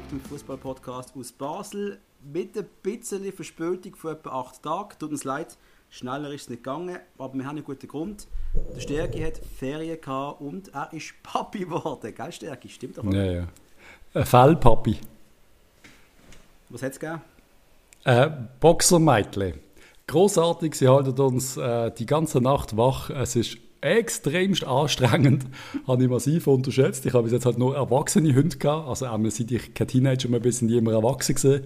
Eindruck, dem Fußball-Podcast aus Basel. Mit ein bisschen Verspätung von etwa acht Tagen. Tut uns leid, schneller ist es nicht gegangen, aber wir haben einen guten Grund. Der Stärke hat Ferien gehabt und er ist Papi geworden. Gell, Stärke? Stimmt doch. Ja, ja. Ein Fellpapi. Was hat es gegeben? Äh, Boxermeitli. Großartig, sie halten uns äh, die ganze Nacht wach. Es ist extremst anstrengend, habe ich massiv unterschätzt. Ich habe bis jetzt halt nur erwachsene Hunde gehabt, also einmal seit ich kein Teenager mehr bin, sind die immer erwachsen gesehen.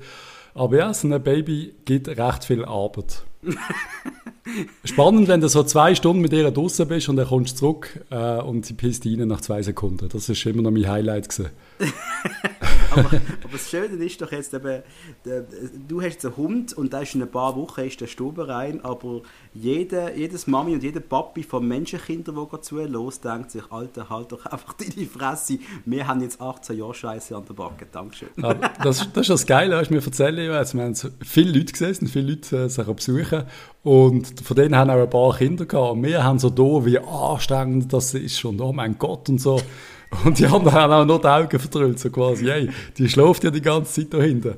Aber ja, so ein Baby gibt recht viel Arbeit. Spannend, wenn du so zwei Stunden mit ihr draußen bist und dann kommst du zurück äh, und sie pisst rein nach zwei Sekunden. Das ist immer noch mein Highlight gewesen. aber, aber, das Schöne ist doch jetzt eben, du hast einen Hund und da ist in ein paar Wochen ist der Stube rein, aber jede, jedes Mami und jeder Papi von Menschenkindern, die zuhören, denkt sich, Alter, halt doch einfach deine Fresse. Wir haben jetzt 18 Jahre Scheiße an der Backe. Dankeschön. Das, das ist das Geile, was wir erzählen. Also wir haben viele Leute gesehen, viele Leute äh, sich besuchen und von denen haben auch ein paar Kinder gehabt. Und wir haben so da, wie anstrengend das ist und oh mein Gott und so. Und die anderen haben auch noch die Augen verdrüllt, so quasi, hey, die schläft ja die ganze Zeit da hinten.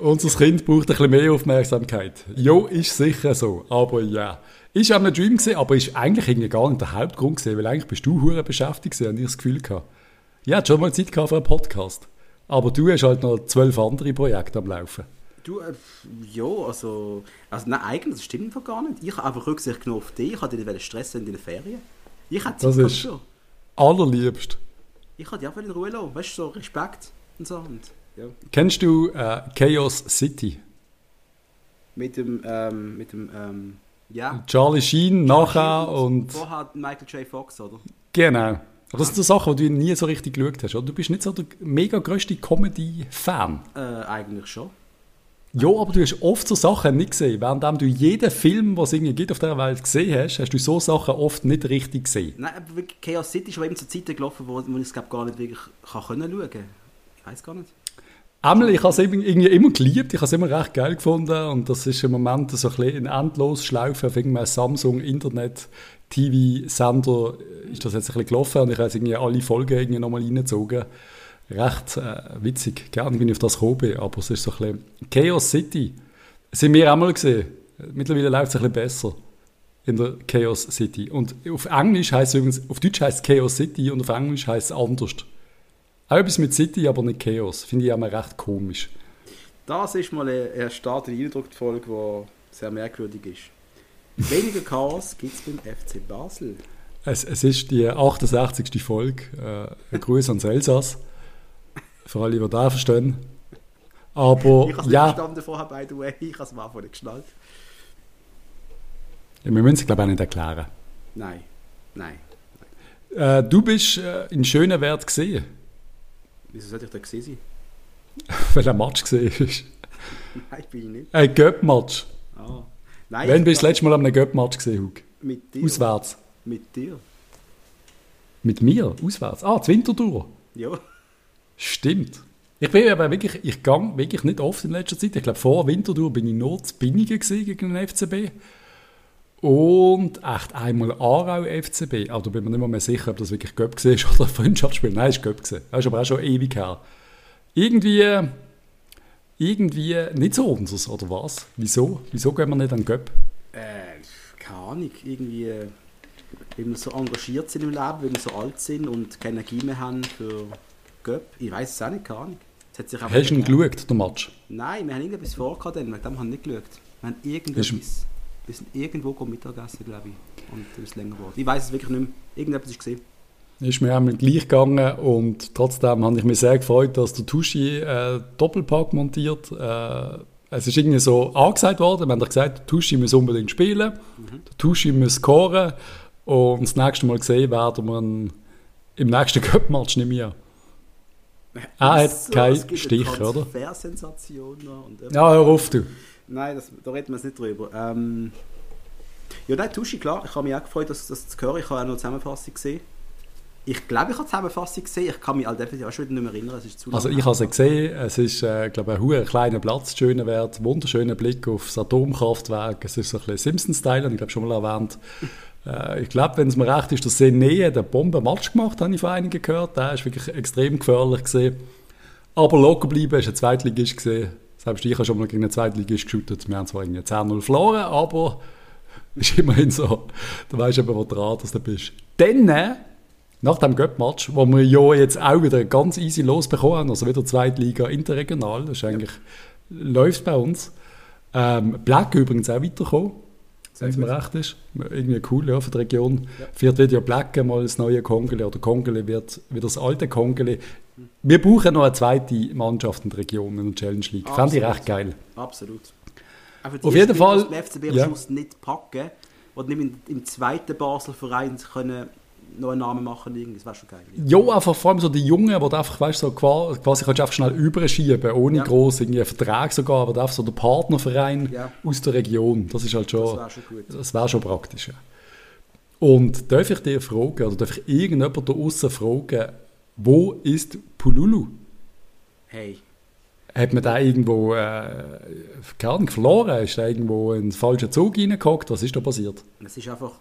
Unser Kind braucht ein bisschen mehr Aufmerksamkeit. Jo, ist sicher so, aber ja. Ist auch ein Dream gewesen, aber ist eigentlich irgendwie gar nicht der Hauptgrund gewesen, weil eigentlich bist du hure beschäftigt gewesen, ich das Gefühl gehabt. Ja, schon mal Zeit gehabt für einen Podcast. Aber du hast halt noch zwölf andere Projekte am Laufen. Du, äh, ja, also, also nein, eigentlich, das stimmt einfach gar nicht. Ich habe einfach Rücksicht genommen auf dich, ich hatte dich Stress in den Ferien. Ich hatte Zeit das ist so. allerliebst. Ich hatte dich einfach in Ruhe lassen, weißt du, so Respekt und so. Und, ja. Kennst du äh, Chaos City? Mit dem, ähm, mit dem, ähm, ja. Charlie Sheen nachher und... Vorher Michael J. Fox, oder? Genau. Aber das sind so Sachen, die du nie so richtig geschaut hast, oder? Du bist nicht so der mega grösste Comedy-Fan. Äh, eigentlich schon. Ja, aber du hast oft so Sachen nicht gesehen. Während du jeden Film, was es irgendwie gibt auf dieser Welt gesehen hast, hast du so Sachen oft nicht richtig gesehen. Nein, aber Chaos City ist eben zu Zeiten gelaufen, wo, wo ich es gar nicht wirklich kann können schauen kann. Ich weiß gar nicht. Einmal, ich habe es irgendwie immer geliebt, ich habe es immer recht geil gefunden und das ist im Moment so ein bisschen ein endlos Schlaufe auf irgendeinem Samsung Internet TV-Sender ist das jetzt ein bisschen gelaufen und ich habe jetzt irgendwie alle Folgen irgendwie nochmal reingezogen recht äh, witzig. Gerne bin ich auf das gekommen, aber es ist so ein bisschen Chaos City. sind wir auch mal gesehen. Mittlerweile läuft es ein bisschen besser in der Chaos City. Und auf Englisch heißt es übrigens, auf Deutsch heißt es Chaos City und auf Englisch heißt es anders. Auch etwas mit City, aber nicht Chaos. Finde ich auch mal recht komisch. Das ist mal eine Start in die Folge, die sehr merkwürdig ist. Weniger Chaos gibt es beim FC Basel. Es, es, ist die 68. Folge. Äh, Gruß ans Elsass. Für alle, die das verstehen. Aber, ich habe es ja. nicht verstanden vorher, by the way. Ich habe es am Anfang nicht geschnallt. Ja, wir müssen es, glaube ich, auch nicht erklären. Nein. Nein. Äh, du bist äh, in Schönewert gesehen. Wieso sollte ich da gesehen sein? Weil ein Match gesehen ist. Nein, bin ich nicht. Ein Göpp-Match. Ah. Nein, Wann bist du das letzte Mal an einem Göpp-Match gesehen, Hug? Mit dir. Auswärts. Mit dir. Mit mir? Auswärts? Ah, die Wintertour. Ja. Stimmt. Ich bin aber wirklich, ich gehe wirklich nicht oft in letzter Zeit. Ich glaube, vor Winterthur bin ich nur zu Binnigen gegen den FCB. Und echt einmal Aarau FCB. Aber da bin mir nicht mehr sicher, ob das wirklich Göpp war oder ein Freundschaftsspiel. Nein, es war Göpp. Das ist aber auch schon ewig her. Irgendwie, irgendwie nicht so unseres, oder was? Wieso? Wieso gehen wir nicht an Göpp? Äh, keine Ahnung. Irgendwie, weil wir so engagiert sind im Leben, weil wir so alt sind und keine Energie mehr haben für Göpp. Ich weiß es auch nicht, keine Ahnung. Hast du ihn geschaut, der Match? Nein, wir haben irgendetwas vorgehabt, dem haben wir nicht geschaut. Wir haben irgendetwas... Wir sind irgendwo Mittagessen, glaube ich. Und es ist länger geworden. Ich weiß es wirklich nicht mehr. Irgendetwas ist gesehen. Ist mir einmal gleich gegangen und trotzdem habe ich mich sehr gefreut, dass der Tuschi äh, Doppelpack montiert. Äh, es ist irgendwie so angesagt worden, wir haben gesagt, der Tuschi muss unbedingt spielen, mhm. der Tuschi muss scoren und das nächste Mal gesehen werden wir ihn im nächsten Cup-Match nicht mehr. Er hat so, keinen Stich, oder? Sensation und Ja, hör auf, du. Nein, das, da reden wir nicht drüber. Ähm, ja, nein, Tuschi, klar. Ich habe mich auch gefreut, dass das zu hören. Ich habe auch noch eine Zusammenfassung gesehen. Ich glaube, ich habe die Zusammenfassung gesehen. Ich kann mich halt definitiv auch schon wieder nicht mehr erinnern. Es ist zu also ich habe sie gesehen. Es ist, äh, glaube ich, ein hoher kleiner Platz, schöner Wert, wunderschöner Blick auf das Atomkraftwerk. Es ist so ein bisschen Simpsons-Style, ich glaube schon mal erwähnt. Äh, ich glaube, wenn es mir recht ist, der Sene hat einen Bombenmatch gemacht, habe ich von einigen gehört. Der ist wirklich extrem gefährlich gesehen. Aber locker bleiben, ist ein Zweitligist gesehen. Selbst ich habe schon mal gegen einen Zweitligist geschootet. Wir haben zwar irgendwie 10-0 verloren, aber ist immerhin so. Du weißt eben, wo du Raters da bist. Dann, nach dem Göpp-Match, wo wir ja jetzt auch wieder ganz easy losbekommen haben, also wieder Zweitliga interregional, das ist eigentlich, ja. läuft bei uns. Ähm, Black übrigens auch weitergekommen, wenn es mir recht ist. Irgendwie cool, ja, für die Region. Ja. Wird wieder Black mal das neue Kongele oder Kongele wird wieder das alte Kongele. Wir brauchen noch eine zweite Mannschaft in der Region in der Challenge League. Fände ich recht geil. Absolut. Auf jeden Fall. Die FCB am ja. Schluss nicht packen und nicht im, im zweiten Basel-Verein können noch einen Namen machen, das wäre schon geil. Ja, einfach vor allem so die Jungen, die einfach, weißt, so quasi, quasi kannst du einfach schnell überschieben, ohne ja. groß irgendwie einen Vertrag sogar, aber einfach so der Partnerverein ja. aus der Region, das ist halt schon, das wäre schon, gut. Das wär schon praktisch, ja. Und darf ich dir fragen, oder darf ich irgendjemand da außen fragen, wo ist Pululu? Hey. Hat man da irgendwo äh, verloren? Ist da irgendwo in den falschen Zug reingehockt? Was ist da passiert? Es ist einfach...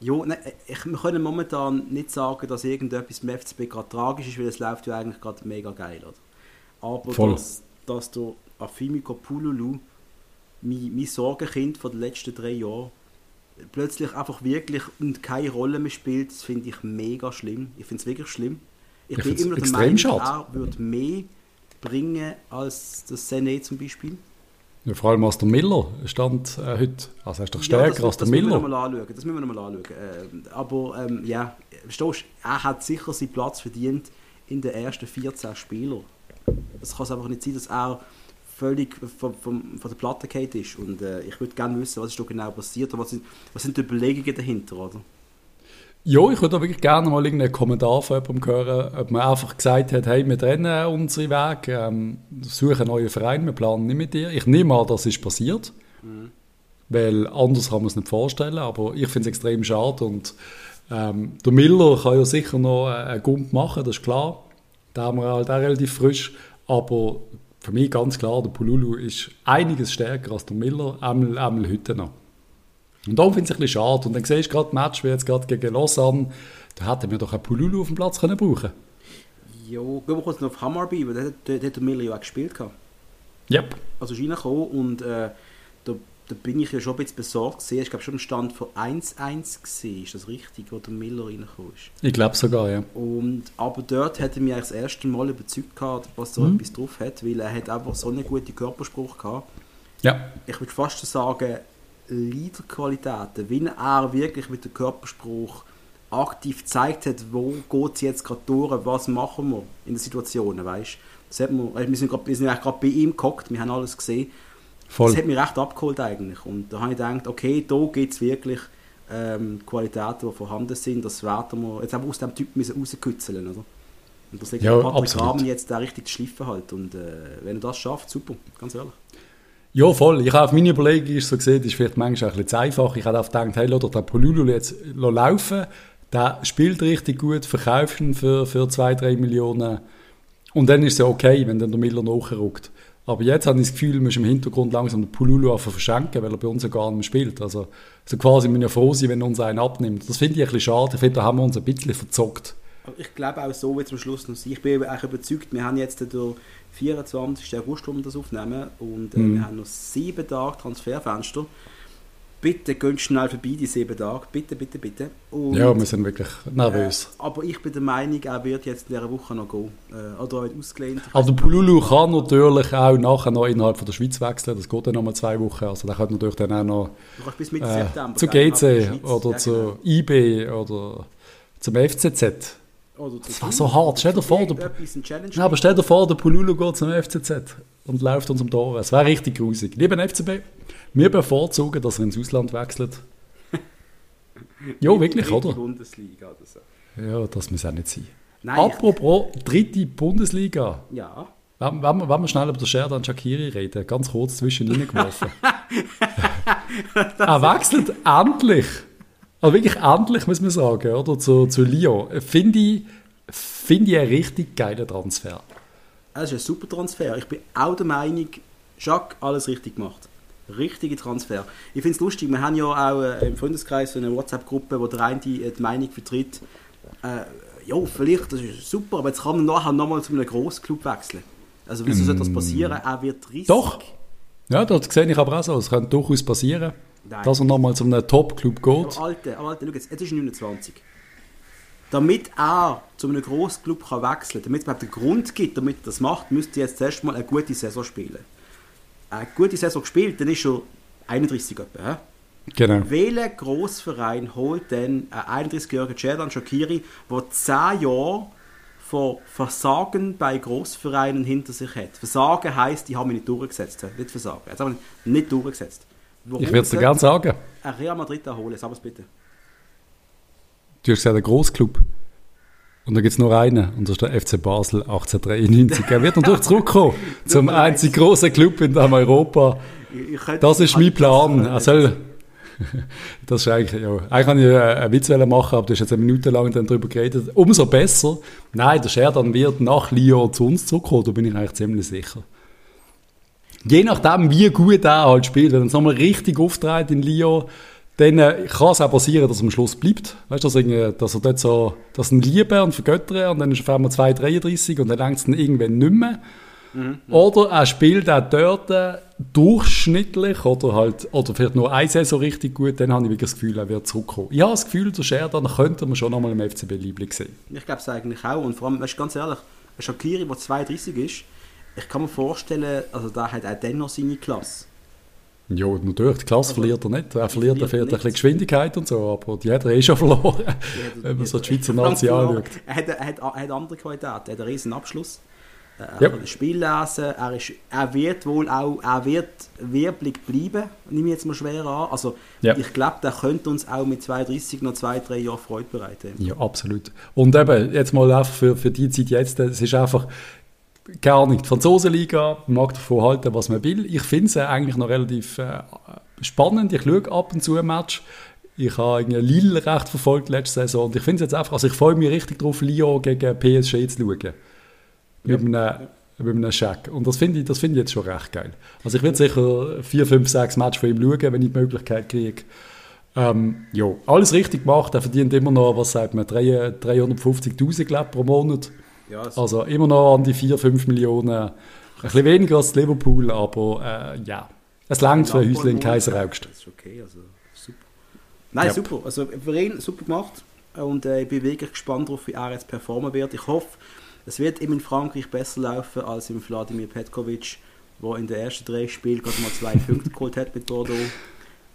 Ja, ne, ich, wir können momentan nicht sagen, dass irgendetwas im FCB gerade tragisch ist, weil es läuft ja eigentlich gerade mega geil. Oder? Aber Voll. dass, dass der Afimiko Pululu, mein, mein Sorgenkind von den letzten drei Jahren, plötzlich einfach wirklich und keine Rolle mehr spielt, das finde ich mega schlimm. Ich finde es wirklich schlimm. Ich, ich bin immer der Meinung, er würde mehr bringen als das Sene zum Beispiel. Ja, vor allem als der Miller stand äh, heute. Also er ist doch stärker ja, als der das Miller. Müssen wir noch mal anschauen. Das müssen wir noch mal anschauen. Äh, aber ähm, ja, verstehst er hat sicher seinen Platz verdient in den ersten 14 Spielern. Es kann einfach nicht sein, dass er völlig von, von, von der Platte gefallen ist. Und äh, ich würde gerne wissen, was ist da genau passiert und was sind, was sind die Überlegungen dahinter, oder? Ja, ich würde wirklich gerne mal irgendeinen Kommentar von jemandem hören, ob man einfach gesagt hat, hey, wir trennen unsere Wege, ähm, suchen einen neuen Verein, wir planen nicht mit dir. Ich nehme an, das ist passiert, mhm. weil anders kann man es nicht vorstellen, aber ich finde es extrem schade und ähm, der Miller kann ja sicher noch einen Gump machen, das ist klar. Da haben wir halt auch relativ frisch, aber für mich ganz klar, der Pululu ist einiges stärker als der Miller, einmal, einmal heute noch. Und darum finde ich es ein bisschen schade. Und dann siehst du gerade Match, wie jetzt gerade gegen Lausanne, da hätten wir doch einen Pululu auf dem Platz können brauchen Ja, gehen wir kurz noch auf Hammarby, weil da hat der Miller ja auch gespielt. Ja. Yep. Also ist reingekommen und äh, da, da bin ich ja schon ein bisschen besorgt gewesen. Ich glaube schon im Stand von 1-1 gesehen, ist das richtig, wo der Miller reingekommen ist? Ich glaube sogar, ja. Und, aber dort hat er mich das erste Mal überzeugt gehabt, was er mhm. etwas drauf hat, weil er hat einfach so einen guten Körperspruch gehabt. Ja. Ich würde fast sagen, Leaderqualitäten, wie er wirklich mit dem Körperspruch aktiv gezeigt hat, wo geht es jetzt gerade durch, was machen wir in den Situationen, weißt das hat wir, wir sind, grad, wir sind gerade bei ihm gehockt, wir haben alles gesehen. Voll. Das hat mich recht abgeholt eigentlich und da habe ich gedacht, okay, da gibt es wirklich ähm, Qualitäten, die vorhanden sind, das werden wir jetzt einfach aus dem Typ müssen rauskützeln, oder? Und das liegt ja, Patrick Rahmen jetzt da richtig zu schliffen halt und äh, wenn er das schafft, super, ganz ehrlich. Ja, voll. Ich habe auf meine Überlegung ist so gesehen, ist vielleicht manchmal ein bisschen zu einfach. Ich habe gedacht, hey, lass den Polulu jetzt laufen. Der spielt richtig gut, verkauft ihn für, für 2-3 Millionen. Und dann ist es okay, wenn dann der Miller nachrückt. Aber jetzt habe ich das Gefühl, man ist im Hintergrund langsam den Pululu verschenken, weil er bei uns ja gar nicht mehr spielt. Also, also quasi, wir ja froh sein, wenn uns einen abnimmt. Das finde ich ein bisschen schade. Ich finde, da haben wir uns ein bisschen verzockt. Ich glaube auch so, wie zum Schluss noch Ich bin eigentlich überzeugt, wir haben jetzt den 24. August, wo wir das aufnehmen. Und äh, mhm. wir haben noch sieben Tage Transferfenster. Bitte gehen schnell vorbei, die sieben Tage. Bitte, bitte, bitte. Und, ja, wir sind wirklich nervös. Äh, aber ich bin der Meinung, er wird jetzt in dieser Woche noch gehen. Äh, oder wird ausgelehnt. Also Pululu kann natürlich auch nachher noch innerhalb von der Schweiz wechseln. Das geht dann noch mal zwei Wochen. Also der kann natürlich dann auch noch äh, zu GC oder ja, zu genau. IB oder zum FCZ. Das war so hart. Stell dir vor, der, ja, aber stell dir vor, der Pululu geht zum FCZ und läuft uns um Tor. Es wäre richtig grusig. Lieber FCB, wir bevorzugen, dass er ins Ausland wechselt. ja, wirklich, oder? Bundesliga oder so. Ja, das muss auch nicht sein. Nein, Apropos dritte Bundesliga. Ja. Wenn, wenn, wir, wenn wir schnell über den Sherdan Shakiri reden, ganz kurz zwischen ihnen geworfen. er wechselt endlich also wirklich endlich, muss man sagen, oder? Zu, zu Lyon. Finde ich, find ich einen richtig geilen Transfer. Es ist ein super Transfer. Ich bin auch der Meinung, Jacques, alles richtig gemacht. Richtige Transfer. Ich finde es lustig, wir haben ja auch äh, im Freundeskreis eine WhatsApp-Gruppe, wo der eine die, äh, die Meinung vertritt, äh, ja, vielleicht, das ist super, aber jetzt kann man nachher nochmal zu einem Grossclub wechseln. Also wieso soll das passieren? Er wird riesig. Doch. Ja, das sehe ich aber auch so. Es könnte durchaus passieren. Dass er nochmal zu einem Top-Club geht. Aber Alter, aber Alter, schau jetzt, jetzt ist er 29. Damit er zu einem grossen Club kann wechseln kann, damit es überhaupt einen Grund gibt, damit er das macht, müsste er jetzt zuerst mal eine gute Saison spielen. Eine gute Saison gespielt, dann ist er 31 etwa. hä? Genau. Welcher Grossverein holt denn einen 31-jährigen Cerdan Shakiri, der 10 Jahre von Versagen bei Grossvereinen hinter sich hat? Versagen heisst, ich habe mich nicht durchgesetzt. Nicht Versagen. Jetzt habe ich nicht durchgesetzt. Warum Ich würde es dir gerne sagen. ein Real Madrid holen? Sag es bitte. Du hast gesagt, ein Grossclub. Und da gibt es nur einen, und das ist der FC Basel 1893. Er wird natürlich zurückkommen zum einzigen grossen Club in Europa. Das ist mein Plan. Das- Er soll, das ist eigentlich, ja. Eigentlich kann ich äh, einen Witz machen, aber du hast jetzt eine Minute lang dann darüber geredet. Umso besser. Nein, der Sheridan wird nach Lyon zu uns zurückkommen, da bin ich eigentlich ziemlich sicher. Je nachdem, wie gut er halt spielt, wenn er es nochmal richtig auftritt in Lyon, dann äh, kann es auch passieren, dass er am Schluss bleibt. Weißt du, dass, dass er dort so, dass ihn lieben und vergöttern und dann ist er auf einmal 2,33 und dann längt es dann irgendwann nicht mehr. Oder er spielt auch dort äh, durchschnittlich oder halt, oder vielleicht nur eine Saison richtig gut, dann habe ich wirklich das Gefühl, er wird zurückkommen. Ich habe das Gefühl, der Sheridan könnte man schon nochmal im FCB Liebling sehen. Ich glaube es eigentlich auch. Und vor allem, weißt, du, ganz ehrlich, ein Shakiri, der 32 ist, ich kann mir vorstellen, also da hat auch dennoch seine Klasse. Ja, natürlich, die Klasse verliert er nicht. Er verliert, verliert er vielleicht ein bisschen Geschwindigkeit und so, aber die hat er eh schon verloren, wenn man so die Schweizer Nazi anschaut. Er hat, er, hat, er hat andere Qualitäten. Er hat einen riesen Abschluss. Er Ja. kann das Spiel lesen. Er, ist, er wird wohl auch, er wird Werblich bleiben, nehme ich jetzt mal schwer an. Also Ja. ich glaube, der könnte uns auch mit 32 noch zwei, drei Jahre Freude bereiten. Ja, absolut. Und eben, jetzt mal einfach für, für die Zeit jetzt, es ist einfach gar nicht. Die Franzosenliga mag davon halten, was man will. Ich finde es eigentlich noch relativ äh, spannend. Ich schaue ab und zu ein Match. Ich habe Lille recht verfolgt letzte Saison und ich finde es jetzt einfach, also ich freue mich richtig drauf, Lyon gegen PSG zu schauen. Mit einem, mit einem Scheck. Und das finde ich, das finde ich jetzt schon recht geil. Also ich werde sicher vier, fünf, sechs Matches von ihm schauen, wenn ich die Möglichkeit kriege. Ähm, ja, alles richtig gemacht. Er verdient immer noch, was sagt man, 3 350'000 glaube ich, pro Monat. Ja, Also immer noch an die 4, 5 Millionen. Ein bisschen weniger als Liverpool, aber äh, ja. Es langt für Häusle in Kaiseraugst. Das ist okay, also super. Nein, Ja. super. Also für ihn super gemacht. Und äh, ich bin wirklich gespannt darauf, wie er jetzt performen wird. Ich hoffe, es wird ihm in Frankreich besser laufen als im Wladimir Petkovic, der in den ersten drei Spielen gerade mal zwei Punkte geholt hat mit Bordeaux.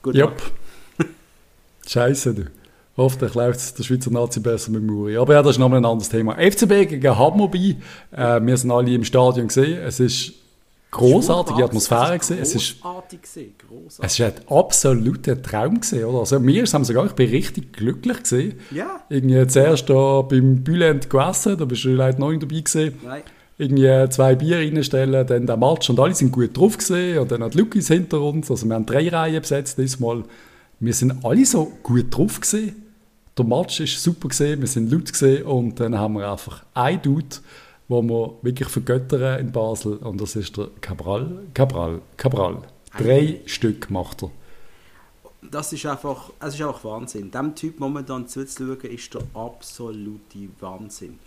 Gut, Jupp. Scheiße, du. Hoffentlich läuft es der Schweizer Nazi besser mit Muri. Aber ja, das ist nochmal ein anderes Thema. FCB gegen Hammerby. Äh, wir sind alle im Stadion gesehen. Es ist großartige Atmosphäre gesehen. Es ist großartig. Es war ein absoluter Traum gesehen, oder? Also ist es sogar, ich bin richtig glücklich gesehen. Ja. Irgendwie zuerst da beim Bülent gegessen, da bist du leider noch nicht dabei gesehen. Nein. Irgendwie zwei Bier reinstellen, dann der Match und alle sind gut drauf gesehen und dann hat Lukis hinter uns, also wir haben drei Reihen besetzt diesmal. Wir sind alle so gut drauf gesehen. Der Match ist super gesehen, wir sind laut gesehen und dann haben wir einfach einen Dude, wo wir wirklich vergöttern in Basel und das ist der Cabral, Cabral, Cabral. Drei Stück macht er. Das ist einfach, es ist einfach Wahnsinn. Dem Typ momentan zuzuschauen, ist der absolute Wahnsinn.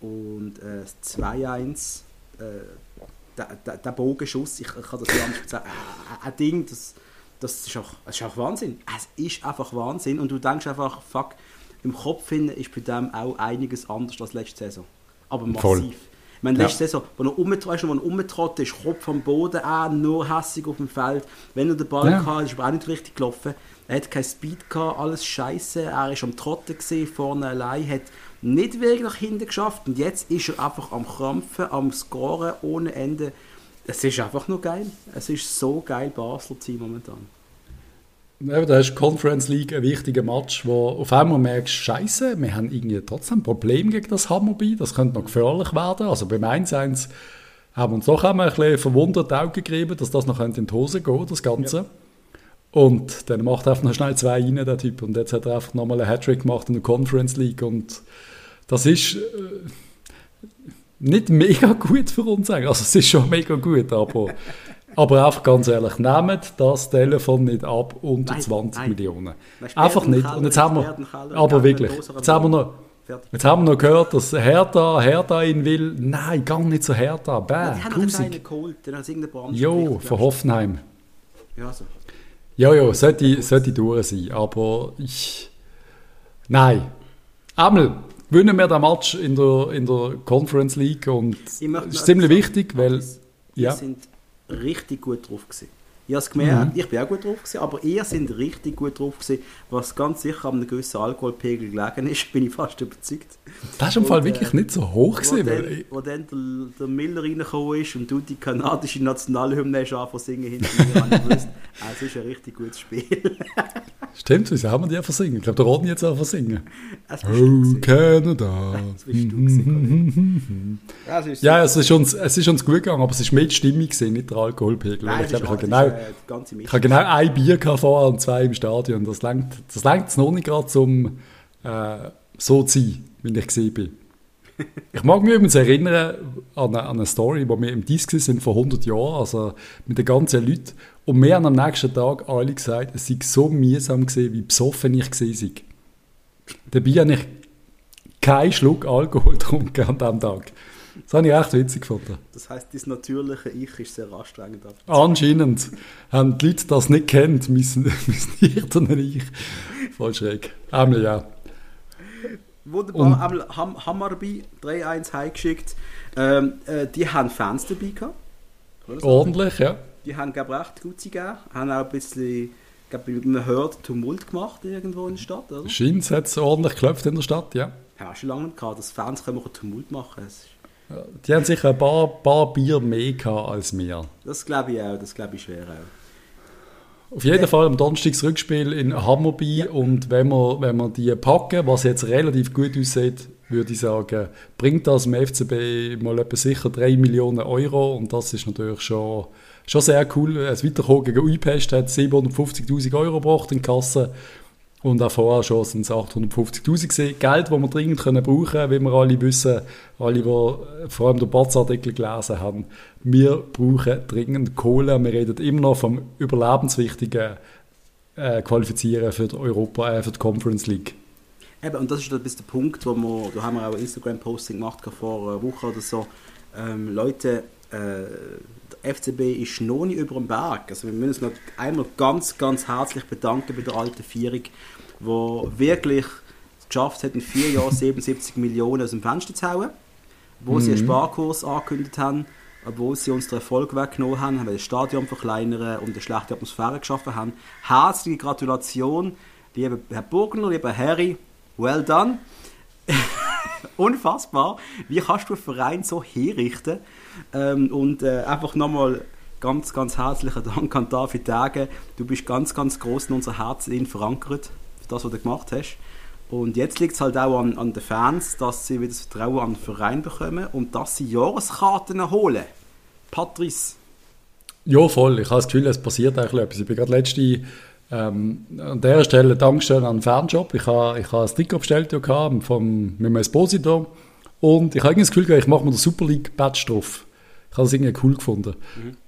Und äh, das 2-1, äh, der, der, der Bogenschuss, ich, ich kann das nicht anders sagen, ein Ding, das, das, ist auch, das ist auch Wahnsinn. Es ist einfach Wahnsinn und du denkst einfach, fuck, im Kopf hin ist bei dem auch einiges anders als letzte Saison. Aber massiv. Voll. Ich meine, Ja. letzte Saison, wo er umgetrottet ist, wo er umgetrottet ist, Kopf am Boden an, nur hässig auf dem Feld. Wenn er den Ball Ja. hatte, ist er auch nicht richtig gelaufen. Er hat keinen Speed gehabt, alles scheiße. Er ist am Trotten gesehen, vorne allein, hat nicht wirklich nach hinten geschafft. Und jetzt ist er einfach am Krampfen, am Scoren ohne Ende. Es ist einfach nur geil. Es ist so geil, Basel zu sein momentan. Eben, da ist die Conference League ein wichtiger Match, wo auf einmal merkst, Scheiße, wir haben irgendwie trotzdem ein Problem gegen das Hammerby, das könnte noch gefährlich werden. Also beim 1-1 haben wir uns doch einmal ein bisschen verwundert Augen gegeben, dass das noch in die Hose gehen das Ganze. Und dann macht er einfach noch schnell zwei rein, der Typ. Und jetzt hat er einfach nochmal einen Hattrick gemacht in der Conference League. Und das ist äh, nicht mega gut für uns eigentlich. Also es ist schon mega gut, aber, aber einfach ganz ehrlich, nehmt das Telefon nicht ab unter Nein, 20 nein. Millionen. Einfach nicht. Und jetzt haben wir, aber wirklich, jetzt haben wir noch. Jetzt haben wir noch gehört, dass Hertha, Hertha ihn will. Nein, gar nicht so Hertha. Bäh, Ja, grusig. Jo, von Hoffenheim. Ja, so. Ja, ja, sollte, sollte durch sein. Aber ich. Nein. Einmal gewinnen wir den Match in der, in der Conference League und noch ist ziemlich wichtig, weil. Ja. sind richtig gut drauf gewesen. Ich habe es gemerkt, Mhm. ich bin auch gut drauf gewesen, aber ihr sind richtig gut drauf gewesen, was ganz sicher an einem gewissen Alkoholpegel gelegen ist, bin ich fast überzeugt. Das ist im Fall Und, äh, wirklich nicht so hoch Wo gewesen. dann, wo dann der, der Miller reingekommen ist und du die kanadische Nationalhymne hast angefangen singen hinter mir, habe gewusst, ah, es ist ein richtig gutes Spiel. stimmt, wieso haben wir die einfach singen? Ich glaube, der Rodney jetzt einfach singen. Es bist du Oh. Canada. Das bist du gewesen, Ja, es ist Ja, es ist, uns, es ist uns gut gegangen, aber es ist mehr die Stimmung, gewesen, nicht der Alkoholpegel. Nein, ich glaube, ich ist, habe es genau, ich habe genau ein Bier vorher und zwei im Stadion. Das langt, das langt jetzt noch nicht gerade, um äh, so zu sein, wie ich gesehen bin. Ich mag mich übrigens erinnern an eine, an eine Story, wo wir im Disk sind vor 100 Jahren, also mit den ganzen Leuten. Und wir haben am nächsten Tag alle gesagt, es sei so mühsam gewesen, wie besoffen ich gewesen sei. Dabei habe ich keinen Schluck Alkohol getrunken an diesem Tag. Das habe ich echt witzig gefunden. Das heisst, das natürliche Ich ist sehr anstrengend. Anscheinend haben die Leute das nicht kennt, müssen, müssen ich und ich. Voll schräg. Einmal ja. Wunderbar, Und- einmal Ham Hammarby 3-1 heimgeschickt. Ähm, äh, die haben Fans dabei gehabt. Ordentlich, ja. Die haben, glaube ich, recht gut gegeben. Haben auch ein bisschen, glaube ich, man hört Tumult gemacht irgendwo in der Stadt, oder? Scheint hat es ordentlich geklopft in der Stadt, ja. Ja, schon lange nicht gehabt, dass Fans können Tumult machen. Ist- Die haben sicher ein paar, paar Bier mehr gehabt als wir. das glaube ich auch, das glaube ich schwer auch. Auf jeden Fall am Donnerstag das Rückspiel in Hammerby und wenn wir, wenn wir die packen, was jetzt relativ gut aussieht, würde ich sagen, bringt das dem FCB mal etwa sicher 3 Millionen Euro und das ist natürlich schon, schon sehr cool. Das Weiterkommen gegen Uipest hat 750'000 Euro gebracht in die Kasse und auch vorher schon sind es 850'000 gewesen. Geld, das wir dringend können brauchen können, wie wir alle wissen, alle, die äh, vor allem den Batz-Artikel gelesen haben. Wir brauchen dringend Kohle. Wir reden immer noch vom überlebenswichtigen äh, Qualifizieren für die Europa, äh, für die Conference League. Eben, und das ist ein der Punkt, wo wir, da haben wir auch ein Instagram-Posting gemacht vor einer Woche oder so. Ähm, Leute, äh, FCB ist noch nicht über dem Berg. Also wir müssen uns noch einmal ganz, ganz herzlich bedanken bei der alten Vierung, wo wirklich es geschafft hat, in vier Jahren 77 Millionen aus dem Fenster zu hauen, wo sie einen Sparkurs angekündigt haben, obwohl sie uns den Erfolg weggenommen haben, haben wir das Stadion verkleinern und eine schlechte Atmosphäre geschaffen haben. Herzliche Gratulation, lieber Herr Burgner, lieber Harry, well done. Unfassbar. Wie kannst du einen Verein so herrichten? Ähm, und äh, einfach nochmal ganz, ganz herzlichen Dank an David Dage. Du bist ganz, ganz groß in unser Herz verankert, für das, was du gemacht hast. Und jetzt liegt es halt auch an, an den Fans, dass sie wieder das Vertrauen an den Verein bekommen und dass sie Jahreskarten holen. Patrice. Ja, voll. Ich habe das Gefühl, es passiert eigentlich etwas. Ich bin gerade letzte ähm, an dieser Stelle Dankeschön an den Fanjob. Ich habe, ich habe ein Trikot bestellt vom, mit einem Esposito und ich habe das Gefühl, ich mache mir den Super League Badge drauf. Ich habe das irgendwie cool gefunden.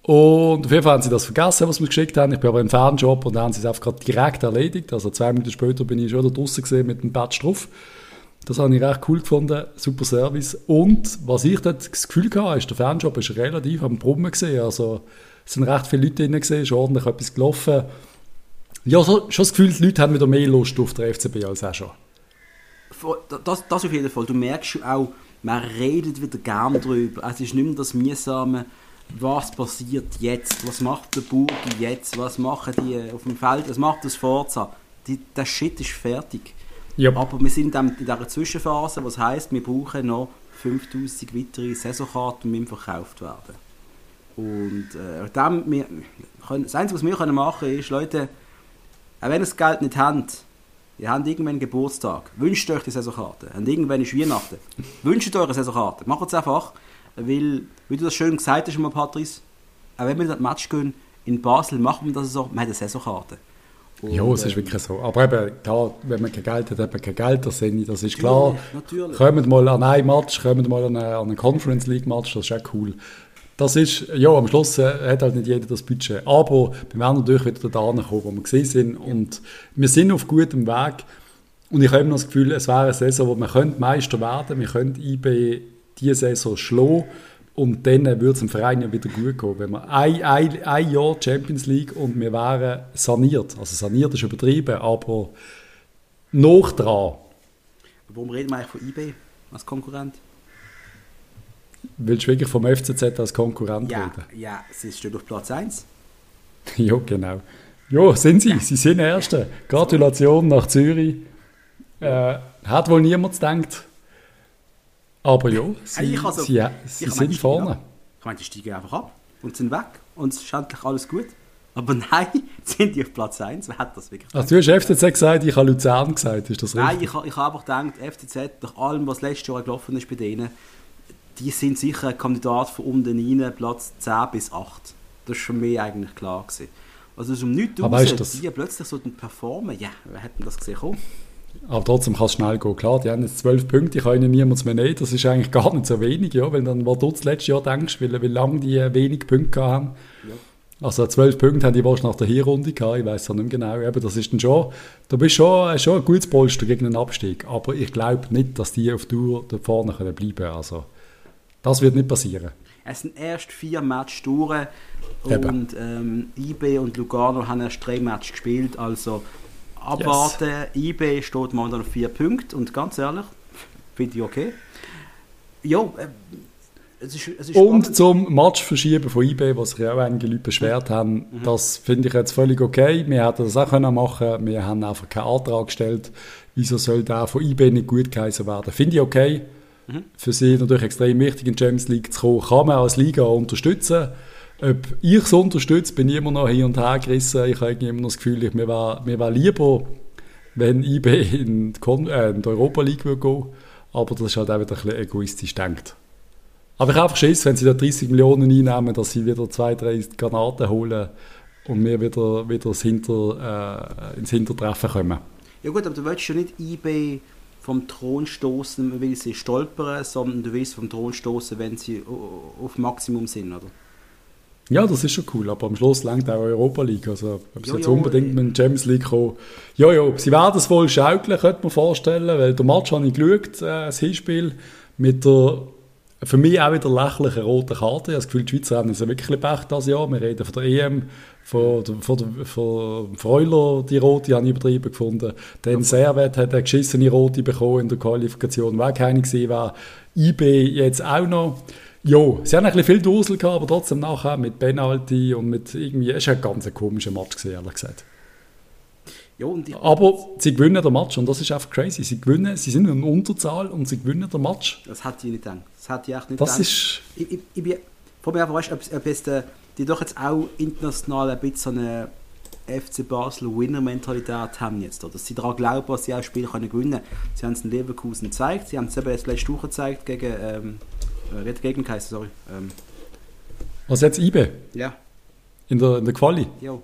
Und auf jeden Fall haben sie das vergessen, was mir geschickt haben. Ich bin aber im Fanjob und dann haben sie es einfach gerade direkt erledigt. Also zwei Minuten später bin ich schon da draußen gesehen mit dem Badge drauf. Das habe ich recht cool gefunden, super Service. Und was ich dort das Gefühl hatte, ist, der Fanshop ist relativ am Brummen gesehen. Also es sind recht viele Leute drin gesehen, ist ordentlich etwas gelaufen. Ja, so, schon das Gefühl, die Leute haben wieder mehr Lust auf den FCB als auch schon. Das, das auf jeden Fall. Du merkst auch, man redet wieder gern drüber. Es ist nicht mehr das Mühsame, was passiert jetzt, was macht der Burgi jetzt, was machen die auf dem Feld, was macht das Forza. Die, der Shit ist fertig. Ja. Aber wir sind in, dieser Zwischenphase, was heisst, wir brauchen noch 5000 weitere Saisonkarten, die verkauft werden. Und äh, dem, wir, können, das Einzige, was wir können machen können, ist, Leute, auch wenn ihr das Geld nicht habt, ihr habt irgendwann einen Geburtstag, wünscht euch die Saisonkarte. Und irgendwann ist Weihnachten. wünscht euch eine Saisonkarte. Macht es einfach, weil, wie du das schön gesagt hast, mal, Patrice, auch wenn wir in das Match gehen, in Basel machen wir das so, wir haben eine Saisonkarte. Und, Ja, es ist äh, wirklich so. Aber eben, klar, wenn man kein Geld hat, hat man kein Geld, das, das ist klar. Natürlich. Kommt mal an ein Match, kommt mal an einen, an einen Conference League Match, das ist auch cool. Das ist, ja, am Schluss äh, hat halt nicht jeder das Budget. Aber wir werden natürlich wieder da kommen, wo wir gesehen sind. Und wir sind auf gutem Weg. Und ich habe immer das Gefühl, es wäre eine Saison, wo man könnte Meister werden, wir könnten IB diese Saison schlagen und dann würde es dem Verein ja wieder gut gehen. Wenn wir ein, ein, ein Jahr Champions League und wir wären saniert. Also saniert ist übertrieben, aber noch dran. Warum reden wir eigentlich von IB als Konkurrent? Willst du wirklich vom FCZ als Konkurrent Ja, reden? ja, sie steht auf Platz 1. Ja, genau. Ja, sind sie. Sie sind Erste. Gratulation nach Zürich. Äh, hat wohl niemand gedacht. Aber ja, sie, Ich also- sie, ich sie meine, sind vorne. ab. Ich meine, die steigen einfach ab und sind weg und es ist endlich alles gut. Aber nein, sind die auf Platz 1. Wer hat das wirklich Also du hast FCZ gesagt, ich habe Luzern gesagt. Ist das richtig? Nein, ich, ich habe einfach gedacht, FCZ, nach allem, was letztes Jahr gelaufen ist bei denen, die sind sicher ein Kandidat von unten rein, Platz 10 bis 8. Das ist für mich eigentlich klar gewesen. Also es ist um nichts Aber raus, das- die plötzlich so performen. Ja, wer hätte das gesehen? Komm. Aber trotzdem kann es schnell gehen. Klar, die haben jetzt zwölf Punkte, ich kann ihnen niemand mehr nehmen. Das ist eigentlich gar nicht so wenig, ja, wenn dann, was du das letzte Jahr denkst, wie, wie lange die wenig Punkte haben. Also zwölf Punkte haben die wahrscheinlich nach der Hinrunde gehabt, ich weiß es nicht genau. Eben, das ist dann schon, du bist schon, schon ein gutes Polster gegen einen Abstieg. Aber ich glaube nicht, dass die auf Tour da vorne können bleiben Also das wird nicht passieren. Es sind erst vier Matches durch und ähm, IB und Lugano haben erst drei Matches gespielt. Also abwarten. IB steht momentan auf vier Punkte und ganz ehrlich, finde ich okay. Ja, äh, es ist, es ist Und zum Match verschieben von IB, was sich ja auch einige Leute beschwert haben, das finde ich jetzt völlig okay. Wir hätten das auch können machen Wir haben einfach keinen Antrag gestellt. Wieso soll der von IB nicht gut geheißen werden? Finde ich okay. Für sie natürlich extrem wichtig, in die Champions League zu kommen. Kann man als Liga unterstützen. Ob ich es unterstütze, bin ich immer noch hin und her gerissen. Ich habe immer noch das Gefühl, ich, mir wäre wär lieber, wenn IB in die, Kon äh, in die Europa League würde gehen. Aber das ist halt auch wieder ein bisschen egoistisch denkt. Aber ich habe einfach Schiss, wenn sie da 30 Millionen einnehmen, dass sie wieder zwei, drei Granaten holen und wir wieder, wieder ins, Hinter, äh, ins Hintertreffen kommen. Ja gut, aber du willst ja nicht IB vom Thron stoßen, weil sie stolpern, sondern du willst vom Thron stoßen, wenn sie auf Maximum sind, oder? Ja, das ist schon cool, aber am Schluss langt auch Europa League. Also, ob sie Ja, jetzt ja, unbedingt äh, mit der Champions League kommen. Ja, ja, sie werden es wohl schaukeln, könnte man vorstellen, weil der Match habe ich geschaut, äh, das Hinspiel, mit der für mich auch wieder lächerlichen roten Karte. Ich habe das Gefühl, die Schweizer haben es wirklich Pech dieses Jahr. Wir reden von der EM, von, der- von, der- von Freuler, die rote habe ich übertrieben gefunden. Dann Servet hat eine geschissene rote bekommen in der Qualifikation, weil keine gesehen war. IB jetzt auch noch. Ja, sie haben ein bisschen viel Dusel gehabt, aber trotzdem nachher mit Penalty und mit irgendwie, es war ein ganz komischer Match gewesen, ehrlich gesagt. Ja, Aber sie gewinnen den Match und das ist einfach crazy. Sie gewinnen, sie sind in Unterzahl und sie gewinnen den Match. das hätte ich nicht gedacht. Das hätte ich echt nicht Das gedacht. ist, ich, ich, ich bin, mir einfach, weißt, ob, ob jetzt, die doch jetzt auch international ein bisschen so eine FC Basel Winner-Mentalität haben jetzt, oder? dass sie daran glauben, dass sie auch Spiele können gewinnen können. Sie haben es in Leverkusen gezeigt, sie haben es eben erst letzte Woche gezeigt gegen, ähm, äh, hat Gegner geheißen, sorry. Ähm, was jetzt IB ja, in der, in der Quali? jo.